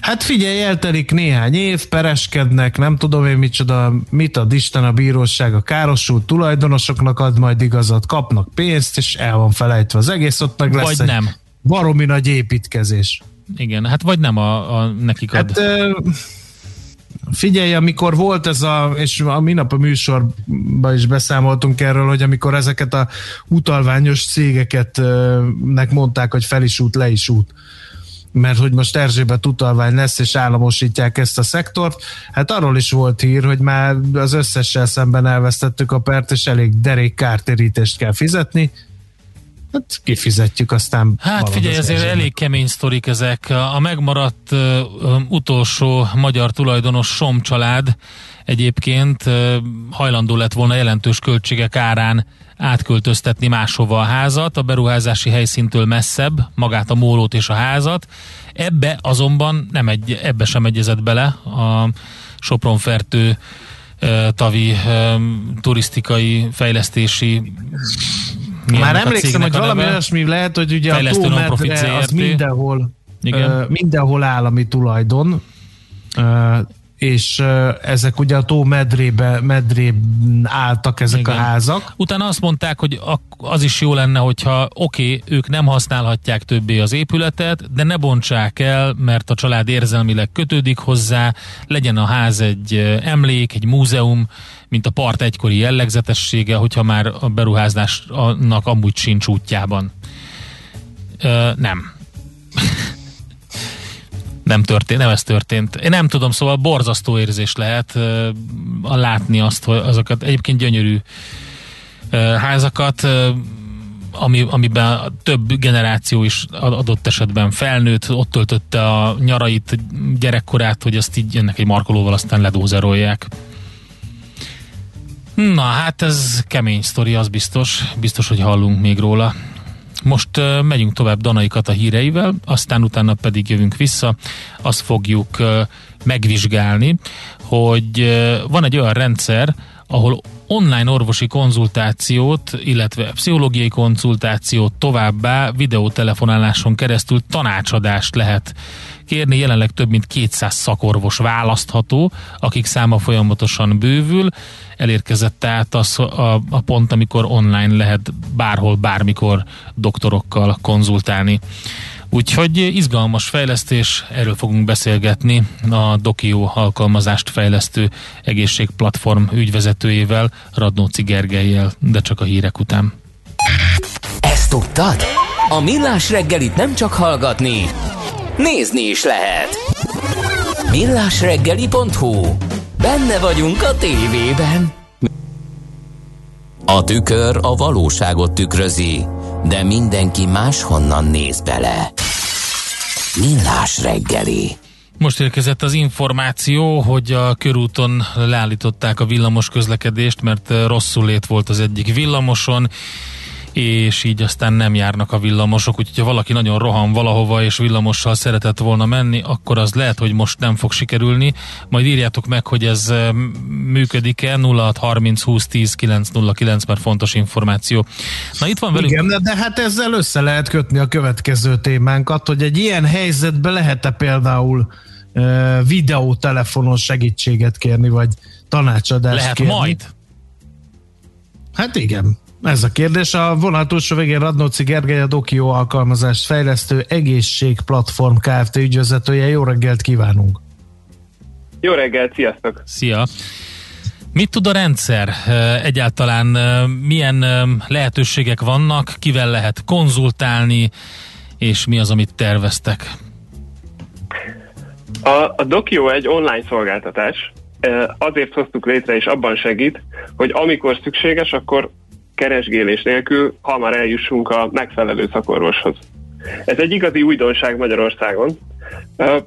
S4: Hát figyelj, eltelik néhány év, pereskednek, nem tudom én micsoda, mit ad Isten a bíróság a károsult tulajdonosoknak, ad majd igazat, kapnak pénzt, és el van felejtve az egész, ott meg lesz
S3: Vagy
S4: egy
S3: nem.
S4: baromi nagy építkezés.
S3: Igen, hát vagy nem a, a nekik ad.
S4: Hát, ö- Figyelj, amikor volt ez a, és a minap a műsorban is beszámoltunk erről, hogy amikor ezeket a utalványos cégeket nek mondták, hogy fel is út, le is út mert hogy most Erzsébet utalvány lesz, és államosítják ezt a szektort. Hát arról is volt hír, hogy már az összessel szemben elvesztettük a pert, és elég derék kártérítést kell fizetni, Hát kifizetjük, aztán...
S3: Hát figyelj, ezért elég kemény sztorik ezek. A megmaradt uh, utolsó magyar tulajdonos Som család egyébként uh, hajlandó lett volna jelentős költségek árán átköltöztetni máshova a házat, a beruházási helyszíntől messzebb, magát a mólót és a házat. Ebbe azonban nem egy, ebbe sem egyezett bele a Sopronfertő tavi turisztikai fejlesztési
S4: már emlékszem, hogy valami olyasmi lehet, hogy ugye a tómedre az mindenhol, Igen. Uh, mindenhol állami tulajdon, uh, és ezek ugye a tó medrébe, medrében álltak ezek Igen. a házak.
S3: Utána azt mondták, hogy az is jó lenne, hogyha oké, okay, ők nem használhatják többé az épületet, de ne bontsák el, mert a család érzelmileg kötődik hozzá, legyen a ház egy emlék, egy múzeum, mint a part egykori jellegzetessége, hogyha már a beruházásnak amúgy sincs útjában. Ö, nem. nem történt, nem ez történt. Én nem tudom, szóval borzasztó érzés lehet uh, látni azt, hogy azokat egyébként gyönyörű házakat ami, amiben több generáció is adott esetben felnőtt, ott töltötte a nyarait, gyerekkorát, hogy azt így ennek egy markolóval aztán ledózerolják. Na hát ez kemény sztori, az biztos. Biztos, hogy hallunk még róla. Most uh, megyünk tovább Danaikat a híreivel, aztán utána pedig jövünk vissza. Azt fogjuk uh, megvizsgálni, hogy uh, van egy olyan rendszer, ahol online orvosi konzultációt, illetve pszichológiai konzultációt továbbá videótelefonáláson keresztül tanácsadást lehet kérni. Jelenleg több mint 200 szakorvos választható, akik száma folyamatosan bővül. Elérkezett tehát az a, a pont, amikor online lehet bárhol, bármikor doktorokkal konzultálni. Úgyhogy izgalmas fejlesztés, erről fogunk beszélgetni a Dokio alkalmazást fejlesztő egészségplatform ügyvezetőjével, Radnóci Gergelyel, de csak a hírek után.
S1: Ezt tudtad? A Millás reggelit nem csak hallgatni, nézni is lehet. Millásreggeli.hu Benne vagyunk a tévében. A tükör a valóságot tükrözi, de mindenki máshonnan néz bele. Millás reggeli.
S3: Most érkezett az információ, hogy a körúton leállították a villamos közlekedést, mert rosszul lét volt az egyik villamoson, és így aztán nem járnak a villamosok, úgyhogy ha valaki nagyon rohan valahova és villamossal szeretett volna menni, akkor az lehet, hogy most nem fog sikerülni. Majd írjátok meg, hogy ez működik-e 0630 20 10 909, mert fontos információ.
S4: Na itt van velünk. Igen, de hát ezzel össze lehet kötni a következő témánkat, hogy egy ilyen helyzetben lehet-e például uh, videótelefonon segítséget kérni, vagy tanácsadást
S3: lehet
S4: kérni?
S3: majd?
S4: Hát igen. Ez a kérdés. A vonal túlsó végén Radnóci Gergely, a Dokio alkalmazást fejlesztő egészségplatform Kft. ügyvezetője. Jó reggelt kívánunk!
S6: Jó reggelt, sziasztok!
S3: Szia! Mit tud a rendszer? Egyáltalán milyen lehetőségek vannak, kivel lehet konzultálni, és mi az, amit terveztek?
S6: A, a Dokio egy online szolgáltatás, azért hoztuk létre, és abban segít, hogy amikor szükséges, akkor keresgélés nélkül hamar eljussunk a megfelelő szakorvoshoz. Ez egy igazi újdonság Magyarországon.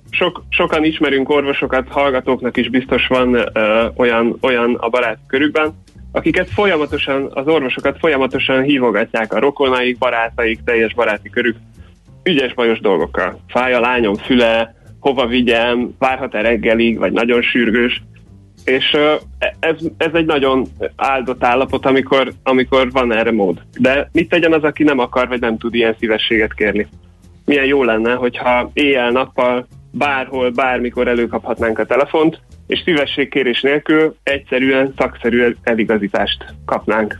S6: Sok, sokan ismerünk orvosokat, hallgatóknak is biztos van olyan, olyan a barát körükben, akiket folyamatosan, az orvosokat folyamatosan hívogatják a rokonaik, barátaik, teljes baráti körük ügyes bajos dolgokkal. Fáj a lányom füle, hova vigyem, várhat-e reggelig, vagy nagyon sürgős és ez, ez egy nagyon áldott állapot, amikor, amikor van erre mód. De mit tegyen az, aki nem akar, vagy nem tud ilyen szívességet kérni? Milyen jó lenne, hogyha éjjel-nappal bárhol, bármikor előkaphatnánk a telefont, és szívességkérés nélkül egyszerűen szakszerű eligazítást kapnánk.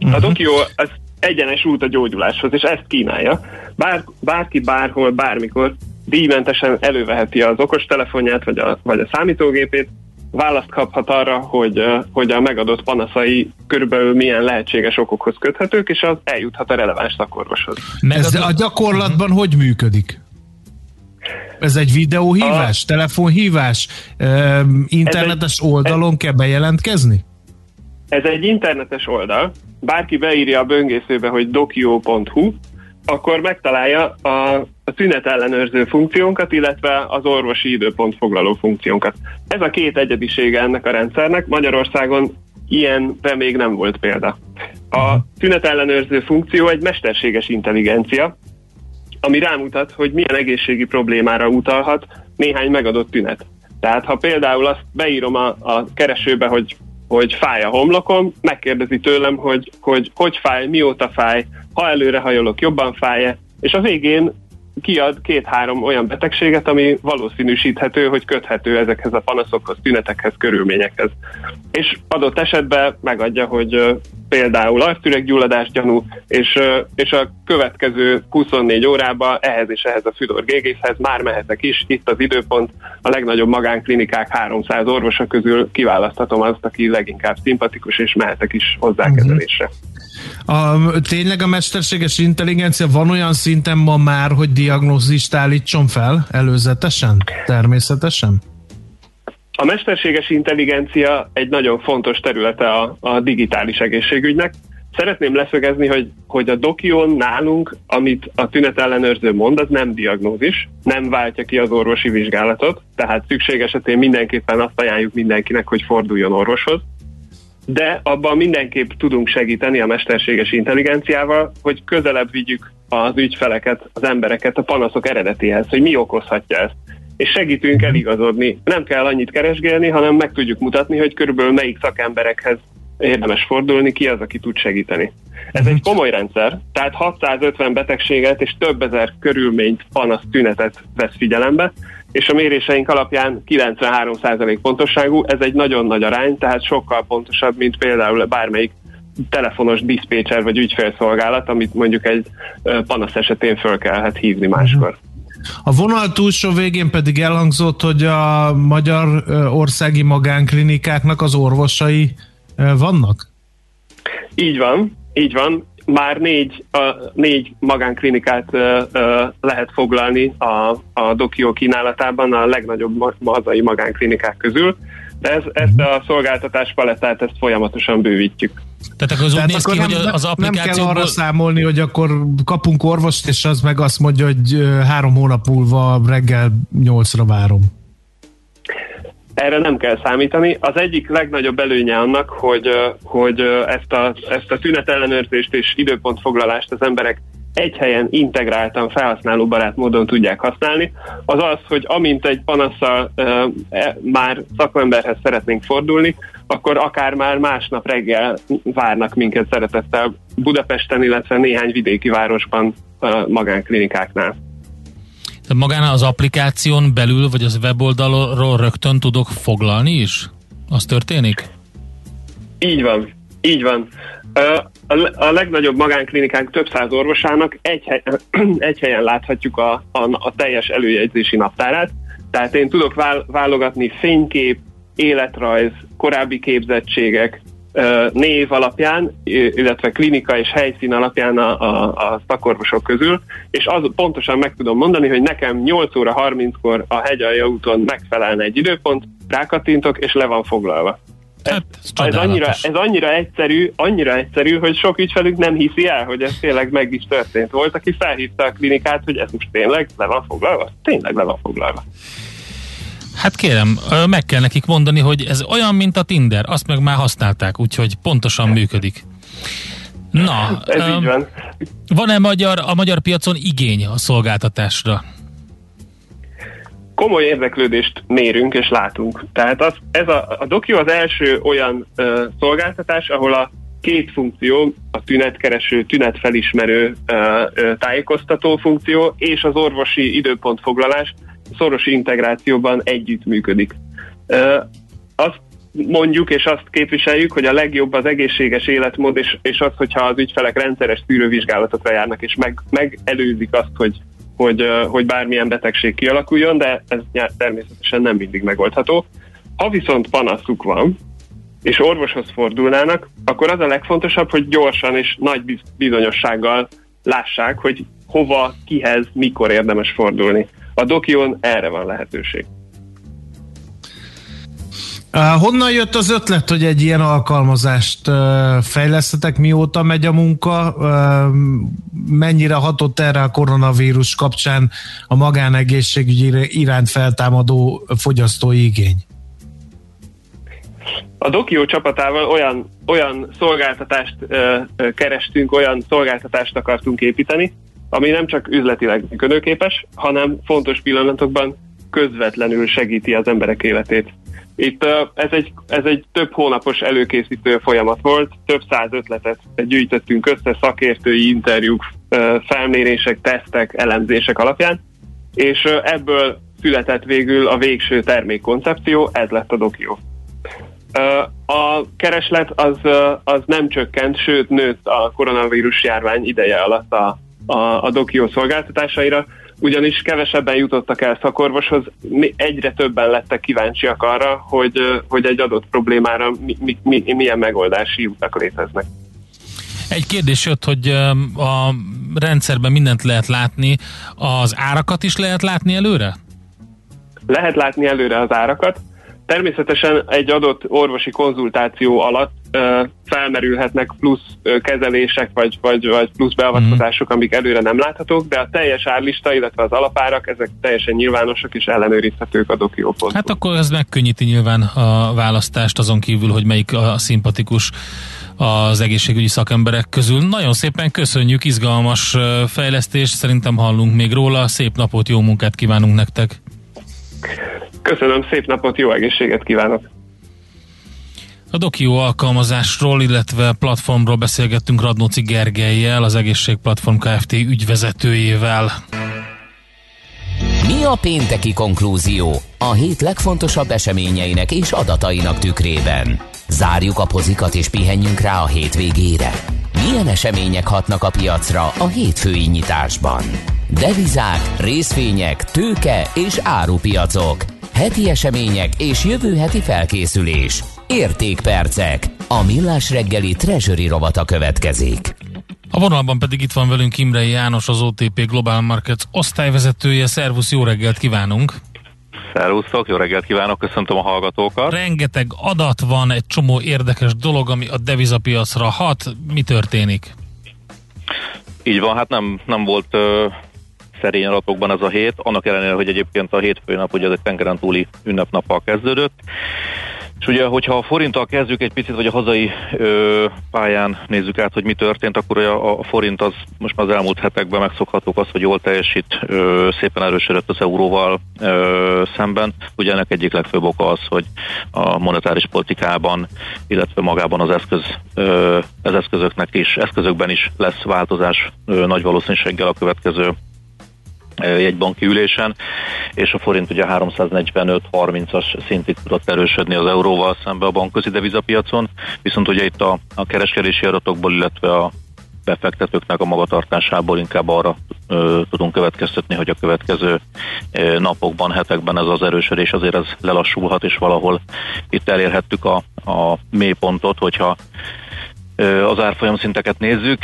S6: A mhm. Dokio az egyenes út a gyógyuláshoz, és ezt kínálja. Bár, bárki bárhol, bármikor díjmentesen előveheti az okostelefonját, vagy a, vagy a számítógépét, választ kaphat arra, hogy, hogy a megadott panaszai körülbelül milyen lehetséges okokhoz köthetők, és az eljuthat a releváns szakorvoshoz.
S4: Ez a gyakorlatban hogy működik? Ez egy videóhívás, a... telefonhívás, internetes egy, oldalon ez, kell bejelentkezni?
S6: Ez egy internetes oldal. Bárki beírja a böngészőbe, hogy dokio.hu, akkor megtalálja a, a tünet ellenőrző funkciónkat, illetve az orvosi időpont foglaló funkciónkat. Ez a két egyedisége ennek a rendszernek. Magyarországon ilyenre még nem volt példa. A tünet ellenőrző funkció egy mesterséges intelligencia, ami rámutat, hogy milyen egészségi problémára utalhat néhány megadott tünet. Tehát ha például azt beírom a, a keresőbe, hogy hogy fáj a homlokom, megkérdezi tőlem, hogy hogy, hogy fáj, mióta fáj, ha előre hajolok, jobban fáj és a végén kiad két-három olyan betegséget, ami valószínűsíthető, hogy köthető ezekhez a panaszokhoz, tünetekhez, körülményekhez. És adott esetben megadja, hogy például arcüreggyulladás gyanú, és, és a következő 24 órában ehhez és ehhez a Füdor gégészhez már mehetek is, itt az időpont, a legnagyobb magánklinikák 300 orvosa közül kiválaszthatom azt, aki leginkább szimpatikus, és mehetek is hozzá uh-huh. kezelésre.
S4: A, tényleg a mesterséges intelligencia van olyan szinten ma már, hogy diagnózist állítson fel előzetesen, természetesen?
S6: A mesterséges intelligencia egy nagyon fontos területe a, a digitális egészségügynek. Szeretném leszögezni, hogy, hogy a dokion nálunk, amit a tünetellenőrző mond, az nem diagnózis, nem váltja ki az orvosi vizsgálatot, tehát szükség esetén mindenképpen azt ajánljuk mindenkinek, hogy forduljon orvoshoz, de abban mindenképp tudunk segíteni a mesterséges intelligenciával, hogy közelebb vigyük az ügyfeleket, az embereket a panaszok eredetéhez, hogy mi okozhatja ezt. És segítünk eligazodni. Nem kell annyit keresgélni, hanem meg tudjuk mutatni, hogy körülbelül melyik szakemberekhez érdemes fordulni, ki az, aki tud segíteni. Ez egy komoly rendszer, tehát 650 betegséget és több ezer körülményt, panasz, tünetet vesz figyelembe, és a méréseink alapján 93% pontosságú, ez egy nagyon nagy arány, tehát sokkal pontosabb, mint például bármelyik telefonos diszpécser vagy ügyfélszolgálat, amit mondjuk egy panasz esetén föl kellhet hívni máskor.
S4: A vonal túlsó végén pedig elhangzott, hogy a magyar országi magánklinikáknak az orvosai vannak?
S6: Így van, így van. Már négy, a, négy magánklinikát ö, ö, lehet foglalni a, a Dokió kínálatában a legnagyobb ma, hazai magánklinikák közül, de ez, ezt a szolgáltatás palettát ezt folyamatosan bővítjük.
S3: Tehát akkor az Tehát úgy néz ki, hogy az applikációból...
S4: Nem kell arra számolni, hogy akkor kapunk orvost, és az meg azt mondja, hogy három hónap múlva reggel nyolcra várom.
S6: Erre nem kell számítani. Az egyik legnagyobb előnye annak, hogy, hogy ezt, a, ezt a tünetellenőrzést és időpontfoglalást az emberek egy helyen integráltan felhasználóbarát módon tudják használni, az az, hogy amint egy panaszsal e, már szakemberhez szeretnénk fordulni, akkor akár már másnap reggel várnak minket szeretettel Budapesten, illetve néhány vidéki városban magánklinikáknál.
S3: Tehát magán az applikáción belül, vagy az weboldalról rögtön tudok foglalni is? Az történik?
S6: Így van, így van. A legnagyobb magánklinikánk több száz orvosának egy, hely, egy helyen láthatjuk a, a, a teljes előjegyzési naptárát, tehát én tudok válogatni fénykép, életrajz, korábbi képzettségek, név alapján, illetve klinika és helyszín alapján a, a, a szakorvosok közül, és az pontosan meg tudom mondani, hogy nekem 8 óra 30-kor a hegyalja úton megfelelne egy időpont, rákattintok, és le van foglalva. Hát, ez, ez, annyira, ez annyira egyszerű, annyira egyszerű, hogy sok ügyfelük nem hiszi el, hogy ez tényleg meg is történt. Volt, aki felhívta a klinikát, hogy ez most tényleg le van foglalva? Tényleg le van foglalva.
S3: Hát kérem, meg kell nekik mondani, hogy ez olyan, mint a Tinder, azt meg már használták, úgyhogy pontosan működik.
S6: Na, ez um, így van.
S3: Van-e magyar, a magyar piacon igény a szolgáltatásra?
S6: Komoly érdeklődést mérünk és látunk. Tehát az, ez a, a Dokio az első olyan uh, szolgáltatás, ahol a két funkció, a tünetkereső, tünetfelismerő uh, uh, tájékoztató funkció és az orvosi időpontfoglalás szoros integrációban együtt működik. Azt mondjuk és azt képviseljük, hogy a legjobb az egészséges életmód, és, és az, hogyha az ügyfelek rendszeres tűrővizsgálatokra járnak, és meg, megelőzik azt, hogy, hogy, hogy bármilyen betegség kialakuljon, de ez természetesen nem mindig megoldható. Ha viszont panaszuk van, és orvoshoz fordulnának, akkor az a legfontosabb, hogy gyorsan és nagy bizonyossággal lássák, hogy hova, kihez, mikor érdemes fordulni. A Dokion erre van lehetőség.
S4: Honnan jött az ötlet, hogy egy ilyen alkalmazást fejlesztetek, mióta megy a munka, mennyire hatott erre a koronavírus kapcsán a magánegészségügyi iránt feltámadó fogyasztói igény?
S6: A Dokió csapatával olyan, olyan szolgáltatást kerestünk, olyan szolgáltatást akartunk építeni, ami nem csak üzletileg működőképes, hanem fontos pillanatokban közvetlenül segíti az emberek életét. Itt ez egy, ez egy több hónapos előkészítő folyamat volt, több száz ötletet gyűjtöttünk össze szakértői interjúk, felmérések, tesztek, elemzések alapján, és ebből született végül a végső termékkoncepció, ez lett a Dokió. A kereslet az, az nem csökkent, sőt nőtt a koronavírus járvány ideje alatt a, a, a Dokió szolgáltatásaira, ugyanis kevesebben jutottak el szakorvoshoz, egyre többen lettek kíváncsiak arra, hogy, hogy egy adott problémára mi, mi, mi, milyen megoldási utak léteznek.
S3: Egy kérdés jött, hogy a rendszerben mindent lehet látni, az árakat is lehet látni előre?
S6: Lehet látni előre az árakat. Természetesen egy adott orvosi konzultáció alatt ö, felmerülhetnek plusz ö, kezelések, vagy, vagy, vagy plusz beavatkozások, amik előre nem láthatók, de a teljes árlista, illetve az alapárak, ezek teljesen nyilvánosak és ellenőrizhetők a dokió.hu.
S3: Hát akkor ez megkönnyíti nyilván a választást azon kívül, hogy melyik a szimpatikus az egészségügyi szakemberek közül. Nagyon szépen köszönjük, izgalmas fejlesztés, szerintem hallunk még róla. Szép napot, jó munkát kívánunk nektek!
S6: Köszönöm, szép napot, jó egészséget kívánok!
S3: A Dokió alkalmazásról, illetve platformról beszélgettünk Radnóci Gergelyel, az Egészségplatform Kft. ügyvezetőjével.
S1: Mi a pénteki konklúzió? A hét legfontosabb eseményeinek és adatainak tükrében. Zárjuk a pozikat és pihenjünk rá a hétvégére. Milyen események hatnak a piacra a hétfői nyitásban? Devizák, részvények, tőke és árupiacok. Heti események és jövő heti felkészülés. Értékpercek. A millás reggeli treasury rovata következik.
S3: A vonalban pedig itt van velünk Imrei János, az OTP Global Markets osztályvezetője. Szervusz, jó reggelt kívánunk!
S7: Szervusztok, jó reggelt kívánok, köszöntöm a hallgatókat.
S3: Rengeteg adat van, egy csomó érdekes dolog, ami a devizapiacra hat. Mi történik?
S7: Így van, hát nem, nem volt ö, szerény adatokban ez a hét, annak ellenére, hogy egyébként a hétfői nap ugye ez egy tengeren túli ünnepnappal kezdődött. És ugye, hogyha a forinttal kezdjük egy picit, vagy a hazai ö, pályán nézzük át, hogy mi történt, akkor a, a forint az most már az elmúlt hetekben megszokhatók az, hogy jól teljesít, ö, szépen erősödött az euróval ö, szemben. Ugye ennek egyik legfőbb oka az, hogy a monetáris politikában, illetve magában az eszköz, ö, az eszközöknek is, eszközökben is lesz változás ö, nagy valószínűséggel a következő jegybanki ülésen, és a forint ugye 345-30-as szintig tudott erősödni az euróval szembe a bankközi devizapiacon, viszont ugye itt a, a kereskedési adatokból, illetve a befektetőknek a magatartásából inkább arra ö, tudunk következtetni, hogy a következő ö, napokban, hetekben ez az erősödés azért ez lelassulhat, és valahol itt elérhettük a, a mélypontot, hogyha az árfolyam szinteket nézzük,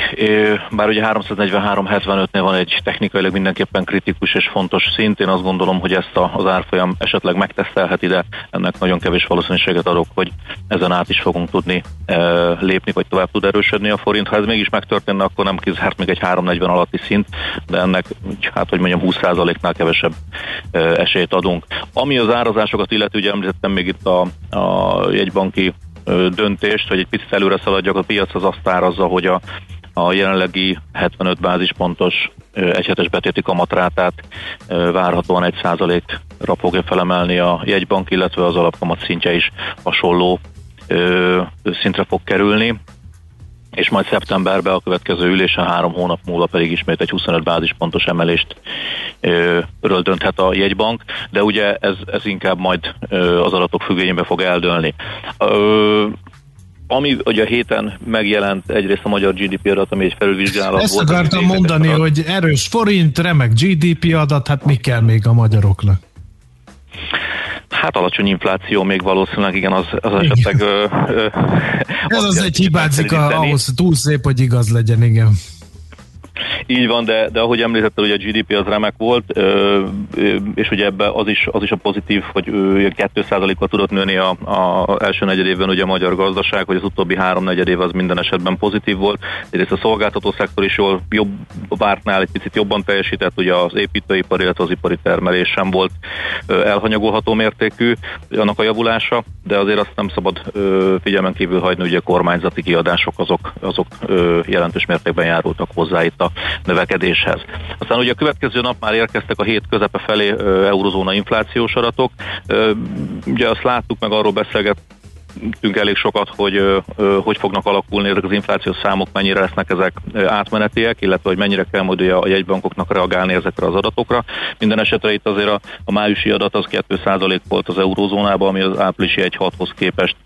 S7: bár ugye 343.75-nél van egy technikailag mindenképpen kritikus és fontos szint, én azt gondolom, hogy ezt az árfolyam esetleg megtesztelheti, de ennek nagyon kevés valószínűséget adok, hogy ezen át is fogunk tudni lépni, vagy tovább tud erősödni a forint. Ha ez mégis megtörténne, akkor nem kizárt még egy 340 alatti szint, de ennek, hát hogy mondjam, 20%-nál kevesebb esélyt adunk. Ami az árazásokat illeti, ugye említettem még itt a, a jegybanki döntést, hogy egy picit előre szaladjak, a piac az azt árazza, hogy a, a jelenlegi 75 bázispontos egyhetes betéti kamatrátát várhatóan 1 ra fogja felemelni a jegybank, illetve az alapkamat szintje is hasonló szintre fog kerülni és majd szeptemberben a következő ülésen három hónap múlva pedig ismét egy 25 bázispontos emelést ről dönthet a jegybank, de ugye ez, ez inkább majd az adatok függvényében fog eldőlni. Ami ugye a héten megjelent egyrészt a magyar GDP adat, ami egy felülvizsgálat
S4: Ezt
S7: volt.
S4: Ezt akartam mondani, adat. hogy erős forint, remek GDP adat, hát mi kell még a magyaroknak?
S7: Hát alacsony infláció még valószínűleg, igen, az, az esetleg... Ö,
S4: ö, Ez az egy hibázik ahhoz, túl szép, hogy igaz legyen, igen.
S7: Így van, de, de ahogy említetted, hogy a GDP az remek volt, és ugye ebbe az is, az is a pozitív, hogy 2%-kal tudott nőni a, a első negyedévben ugye a magyar gazdaság, hogy az utóbbi három negyedév az minden esetben pozitív volt. Egyrészt a szolgáltató szektor is jól, jobb vártnál egy picit jobban teljesített, ugye az építőipar, illetve az ipari termelés sem volt elhanyagolható mértékű annak a javulása, de azért azt nem szabad figyelmen kívül hagyni, hogy a kormányzati kiadások azok, azok jelentős mértékben járultak hozzá itt a növekedéshez. Aztán ugye a következő nap már érkeztek a hét közepe felé eurozóna inflációs adatok. Ugye azt láttuk, meg arról beszélget tünk elég sokat, hogy hogy fognak alakulni ezek az inflációs számok, mennyire lesznek ezek átmenetiek, illetve hogy mennyire kell majd a jegybankoknak reagálni ezekre az adatokra. Minden esetre itt azért a, a májusi adat az 2% volt az eurózónában, ami az áprilisi 1,6-hoz képest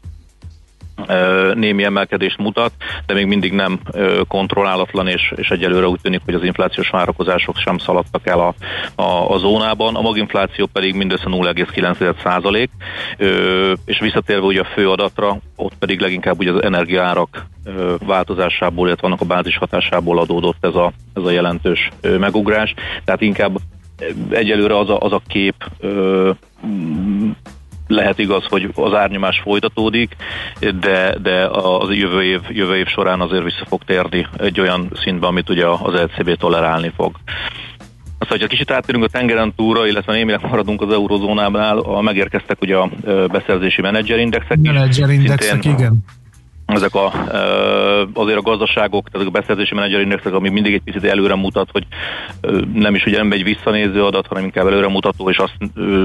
S7: némi emelkedést mutat, de még mindig nem kontrollálatlan, és, és egyelőre úgy tűnik, hogy az inflációs várakozások sem szaladtak el a, a, a zónában, a maginfláció pedig mindössze 0,9 százalék, és visszatérve ugye a fő adatra, ott pedig leginkább ugye az energiaárak változásából, illetve annak a bázis hatásából adódott ez a, ez a jelentős megugrás, tehát inkább egyelőre az a, az a kép lehet igaz, hogy az árnyomás folytatódik, de, de az jövő év, jövő év során azért vissza fog térni egy olyan szintbe, amit ugye az LCB tolerálni fog. Azt, hogyha kicsit átérünk a tengeren túra, illetve némileg maradunk az eurozónánál, megérkeztek ugye a beszerzési menedzserindexek.
S4: Menedzserindexek, igen
S7: ezek a, azért a gazdaságok, tehát a beszerzési menedzserindexek, ami mindig egy picit előre mutat, hogy nem is ugye nem egy visszanéző adat, hanem inkább előre mutató, és azt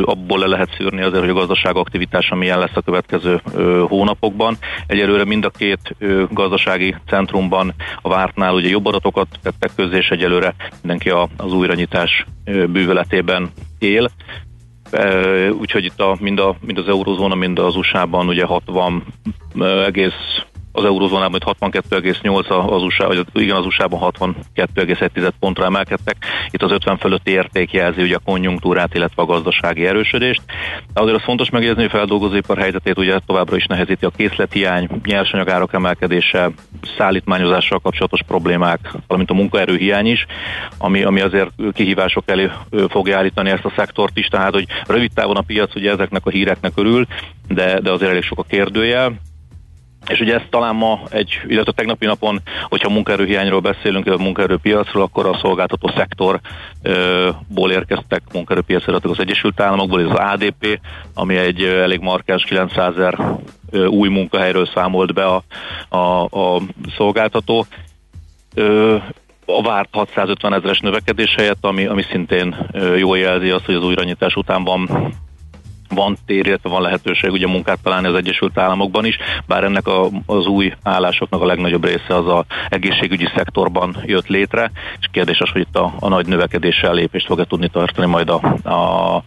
S7: abból le lehet szűrni azért, hogy a gazdaság aktivitása milyen lesz a következő hónapokban. Egyelőre mind a két gazdasági centrumban a vártnál ugye jobb adatokat tettek közé, és egyelőre mindenki az újranyitás bűvöletében él. Úgyhogy itt a, mind, a, mind az eurozóna, mind az USA-ban ugye 60 egész az eurozónában 62,8 az USA, vagy igen, az USA-ban 62,1 pontra emelkedtek. Itt az 50 fölötti érték jelzi ugye a konjunktúrát, illetve a gazdasági erősödést. De azért az fontos megjegyezni, hogy a feldolgozóipar helyzetét ugye továbbra is nehezíti a készlethiány, nyersanyagárak emelkedése, szállítmányozással kapcsolatos problémák, valamint a munkaerőhiány is, ami, ami azért kihívások elé fogja állítani ezt a szektort is, tehát hogy rövid távon a piac ugye ezeknek a híreknek örül, de, de azért elég sok a kérdőjel. És ugye ez talán ma egy, illetve tegnapi napon, hogyha munkaerőhiányról beszélünk, a munkaerőpiacról, akkor a szolgáltató szektorból érkeztek munkaerőpiacra az Egyesült Államokból, ez az ADP, ami egy elég markáns 900 ezer új munkahelyről számolt be a, a, a szolgáltató. A várt 650 ezeres növekedés helyett, ami, ami szintén jól jelzi azt, hogy az újranyitás után van van tér, illetve van lehetőség ugye munkát találni az Egyesült Államokban is, bár ennek a, az új állásoknak a legnagyobb része az a egészségügyi szektorban jött létre, és kérdés az, hogy itt a, a nagy növekedéssel lépést fog-e tudni tartani majd a, a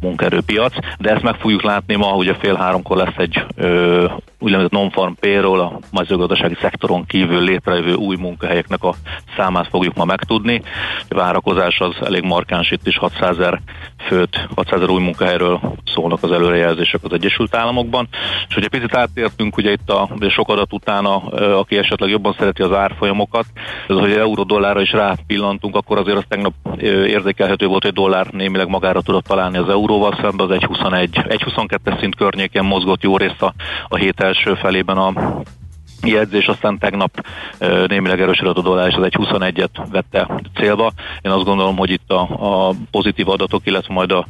S7: munkaerőpiac, de ezt meg fogjuk látni ma, ugye fél háromkor lesz egy ö, úgynevezett non-farm payroll, a mezőgazdasági szektoron kívül létrejövő új munkahelyeknek a számát fogjuk ma megtudni. A várakozás az elég markáns, itt is 600 ezer főt, 600 ezer új munkahelyről szólnak az előrejelzések az Egyesült Államokban. És hogyha picit átértünk ugye itt a sok adat utána, aki esetleg jobban szereti az árfolyamokat, ez hogy euró-dollárra is rápillantunk, akkor azért az tegnap érzékelhető volt, hogy dollár némileg magára tudott találni az euróval szemben, az 1.21, 1.22 szint környéken mozgott jó részt a, a hét első felében a jegyzés, aztán tegnap némileg erősödött a dollár, és az egy 21-et vette célba. Én azt gondolom, hogy itt a, a pozitív adatok, illetve majd a,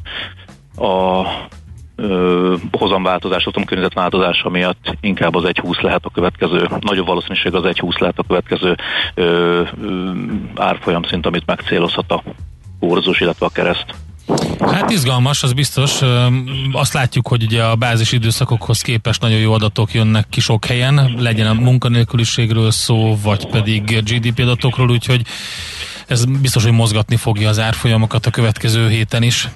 S7: a ö, hozamváltozás, környezetváltozása miatt inkább az 1.20 lehet a következő, nagyobb valószínűség az 1.20 lehet a következő ö, ö, árfolyam szint, amit megcélozhat a kurzus, illetve a kereszt.
S3: Hát izgalmas, az biztos. Azt látjuk, hogy ugye a bázis időszakokhoz képest nagyon jó adatok jönnek ki sok helyen, legyen a munkanélküliségről szó, vagy pedig GDP adatokról, úgyhogy ez biztos, hogy mozgatni fogja az árfolyamokat a következő héten is.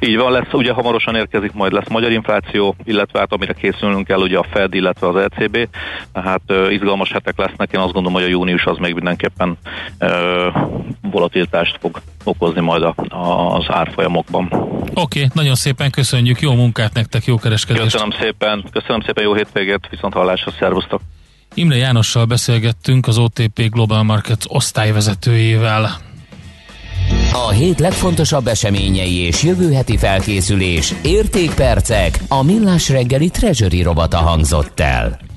S7: Így van, lesz, ugye hamarosan érkezik, majd lesz magyar infláció, illetve hát amire készülnünk kell, ugye a Fed, illetve az ECB, tehát uh, izgalmas hetek lesznek, én azt gondolom, hogy a június az még mindenképpen uh, volatilitást fog okozni majd a, a, az árfolyamokban.
S3: Oké, okay, nagyon szépen köszönjük, jó munkát nektek, jó kereskedést!
S7: Köszönöm szépen, köszönöm szépen, jó hétvégét, viszont hallásra, szervusztok!
S3: Imre Jánossal beszélgettünk az OTP Global Markets osztályvezetőjével.
S1: A hét legfontosabb eseményei és jövő heti felkészülés, értékpercek, a millás reggeli treasury robata hangzott el.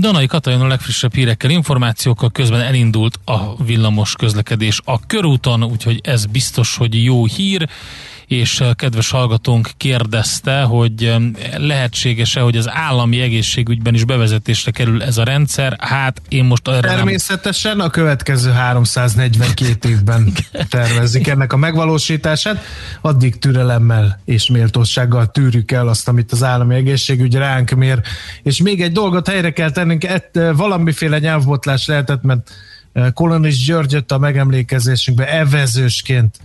S3: Danai Katalin a legfrissebb hírekkel, információkkal közben elindult a villamos közlekedés a körúton, úgyhogy ez biztos, hogy jó hír és kedves hallgatónk kérdezte, hogy lehetséges-e, hogy az állami egészségügyben is bevezetésre kerül ez a rendszer. Hát én most
S4: erre Természetesen nem... a következő 342 évben tervezik ennek a megvalósítását. Addig türelemmel és méltósággal tűrjük el azt, amit az állami egészségügy ránk mér. És még egy dolgot helyre kell tennünk, ett, valamiféle nyelvbotlás lehetett, mert Kolonis György jött a megemlékezésünkbe evezősként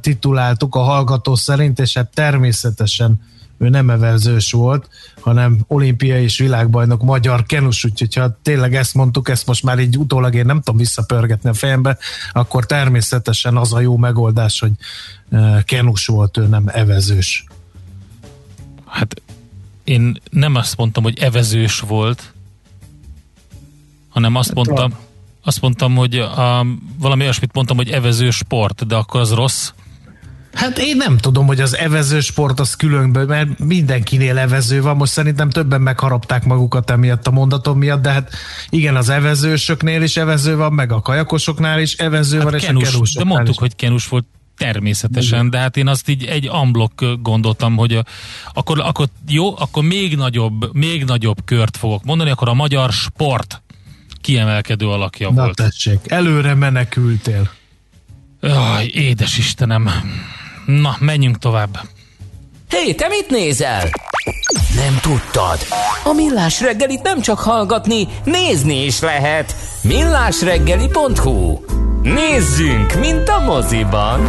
S4: tituláltuk a hallgató szerint, és hát természetesen ő nem evezős volt, hanem olimpiai és világbajnok magyar kenus, úgyhogy ha tényleg ezt mondtuk, ezt most már így utólag én nem tudom visszapörgetni a fejembe, akkor természetesen az a jó megoldás, hogy kenus volt, ő nem evezős.
S3: Hát én nem azt mondtam, hogy evezős volt, hanem azt hát mondtam, azt mondtam, hogy a, valami olyasmit mondtam, hogy evező sport, de akkor az rossz.
S4: Hát én nem tudom, hogy az evező sport az különböző, mert mindenkinél evező van. Most szerintem többen megharapták magukat emiatt a mondatom miatt, de hát igen, az evezősöknél is evező van, meg a kajakosoknál is evező
S3: Hát
S4: van, és
S3: kenus,
S4: a kenusoknál
S3: de mondtuk,
S4: is.
S3: hogy kenus volt természetesen, de hát én azt így egy amblok gondoltam, hogy a, akkor, akkor jó, akkor még nagyobb, még nagyobb kört fogok mondani, akkor a magyar sport kiemelkedő alakja
S4: Na
S3: volt.
S4: tessék, előre menekültél.
S3: Aj, édes Istenem. Na, menjünk tovább.
S1: Hé, te mit nézel? Nem tudtad? A Millás reggelit nem csak hallgatni, nézni is lehet. Millásreggeli.hu Nézzünk, mint a moziban!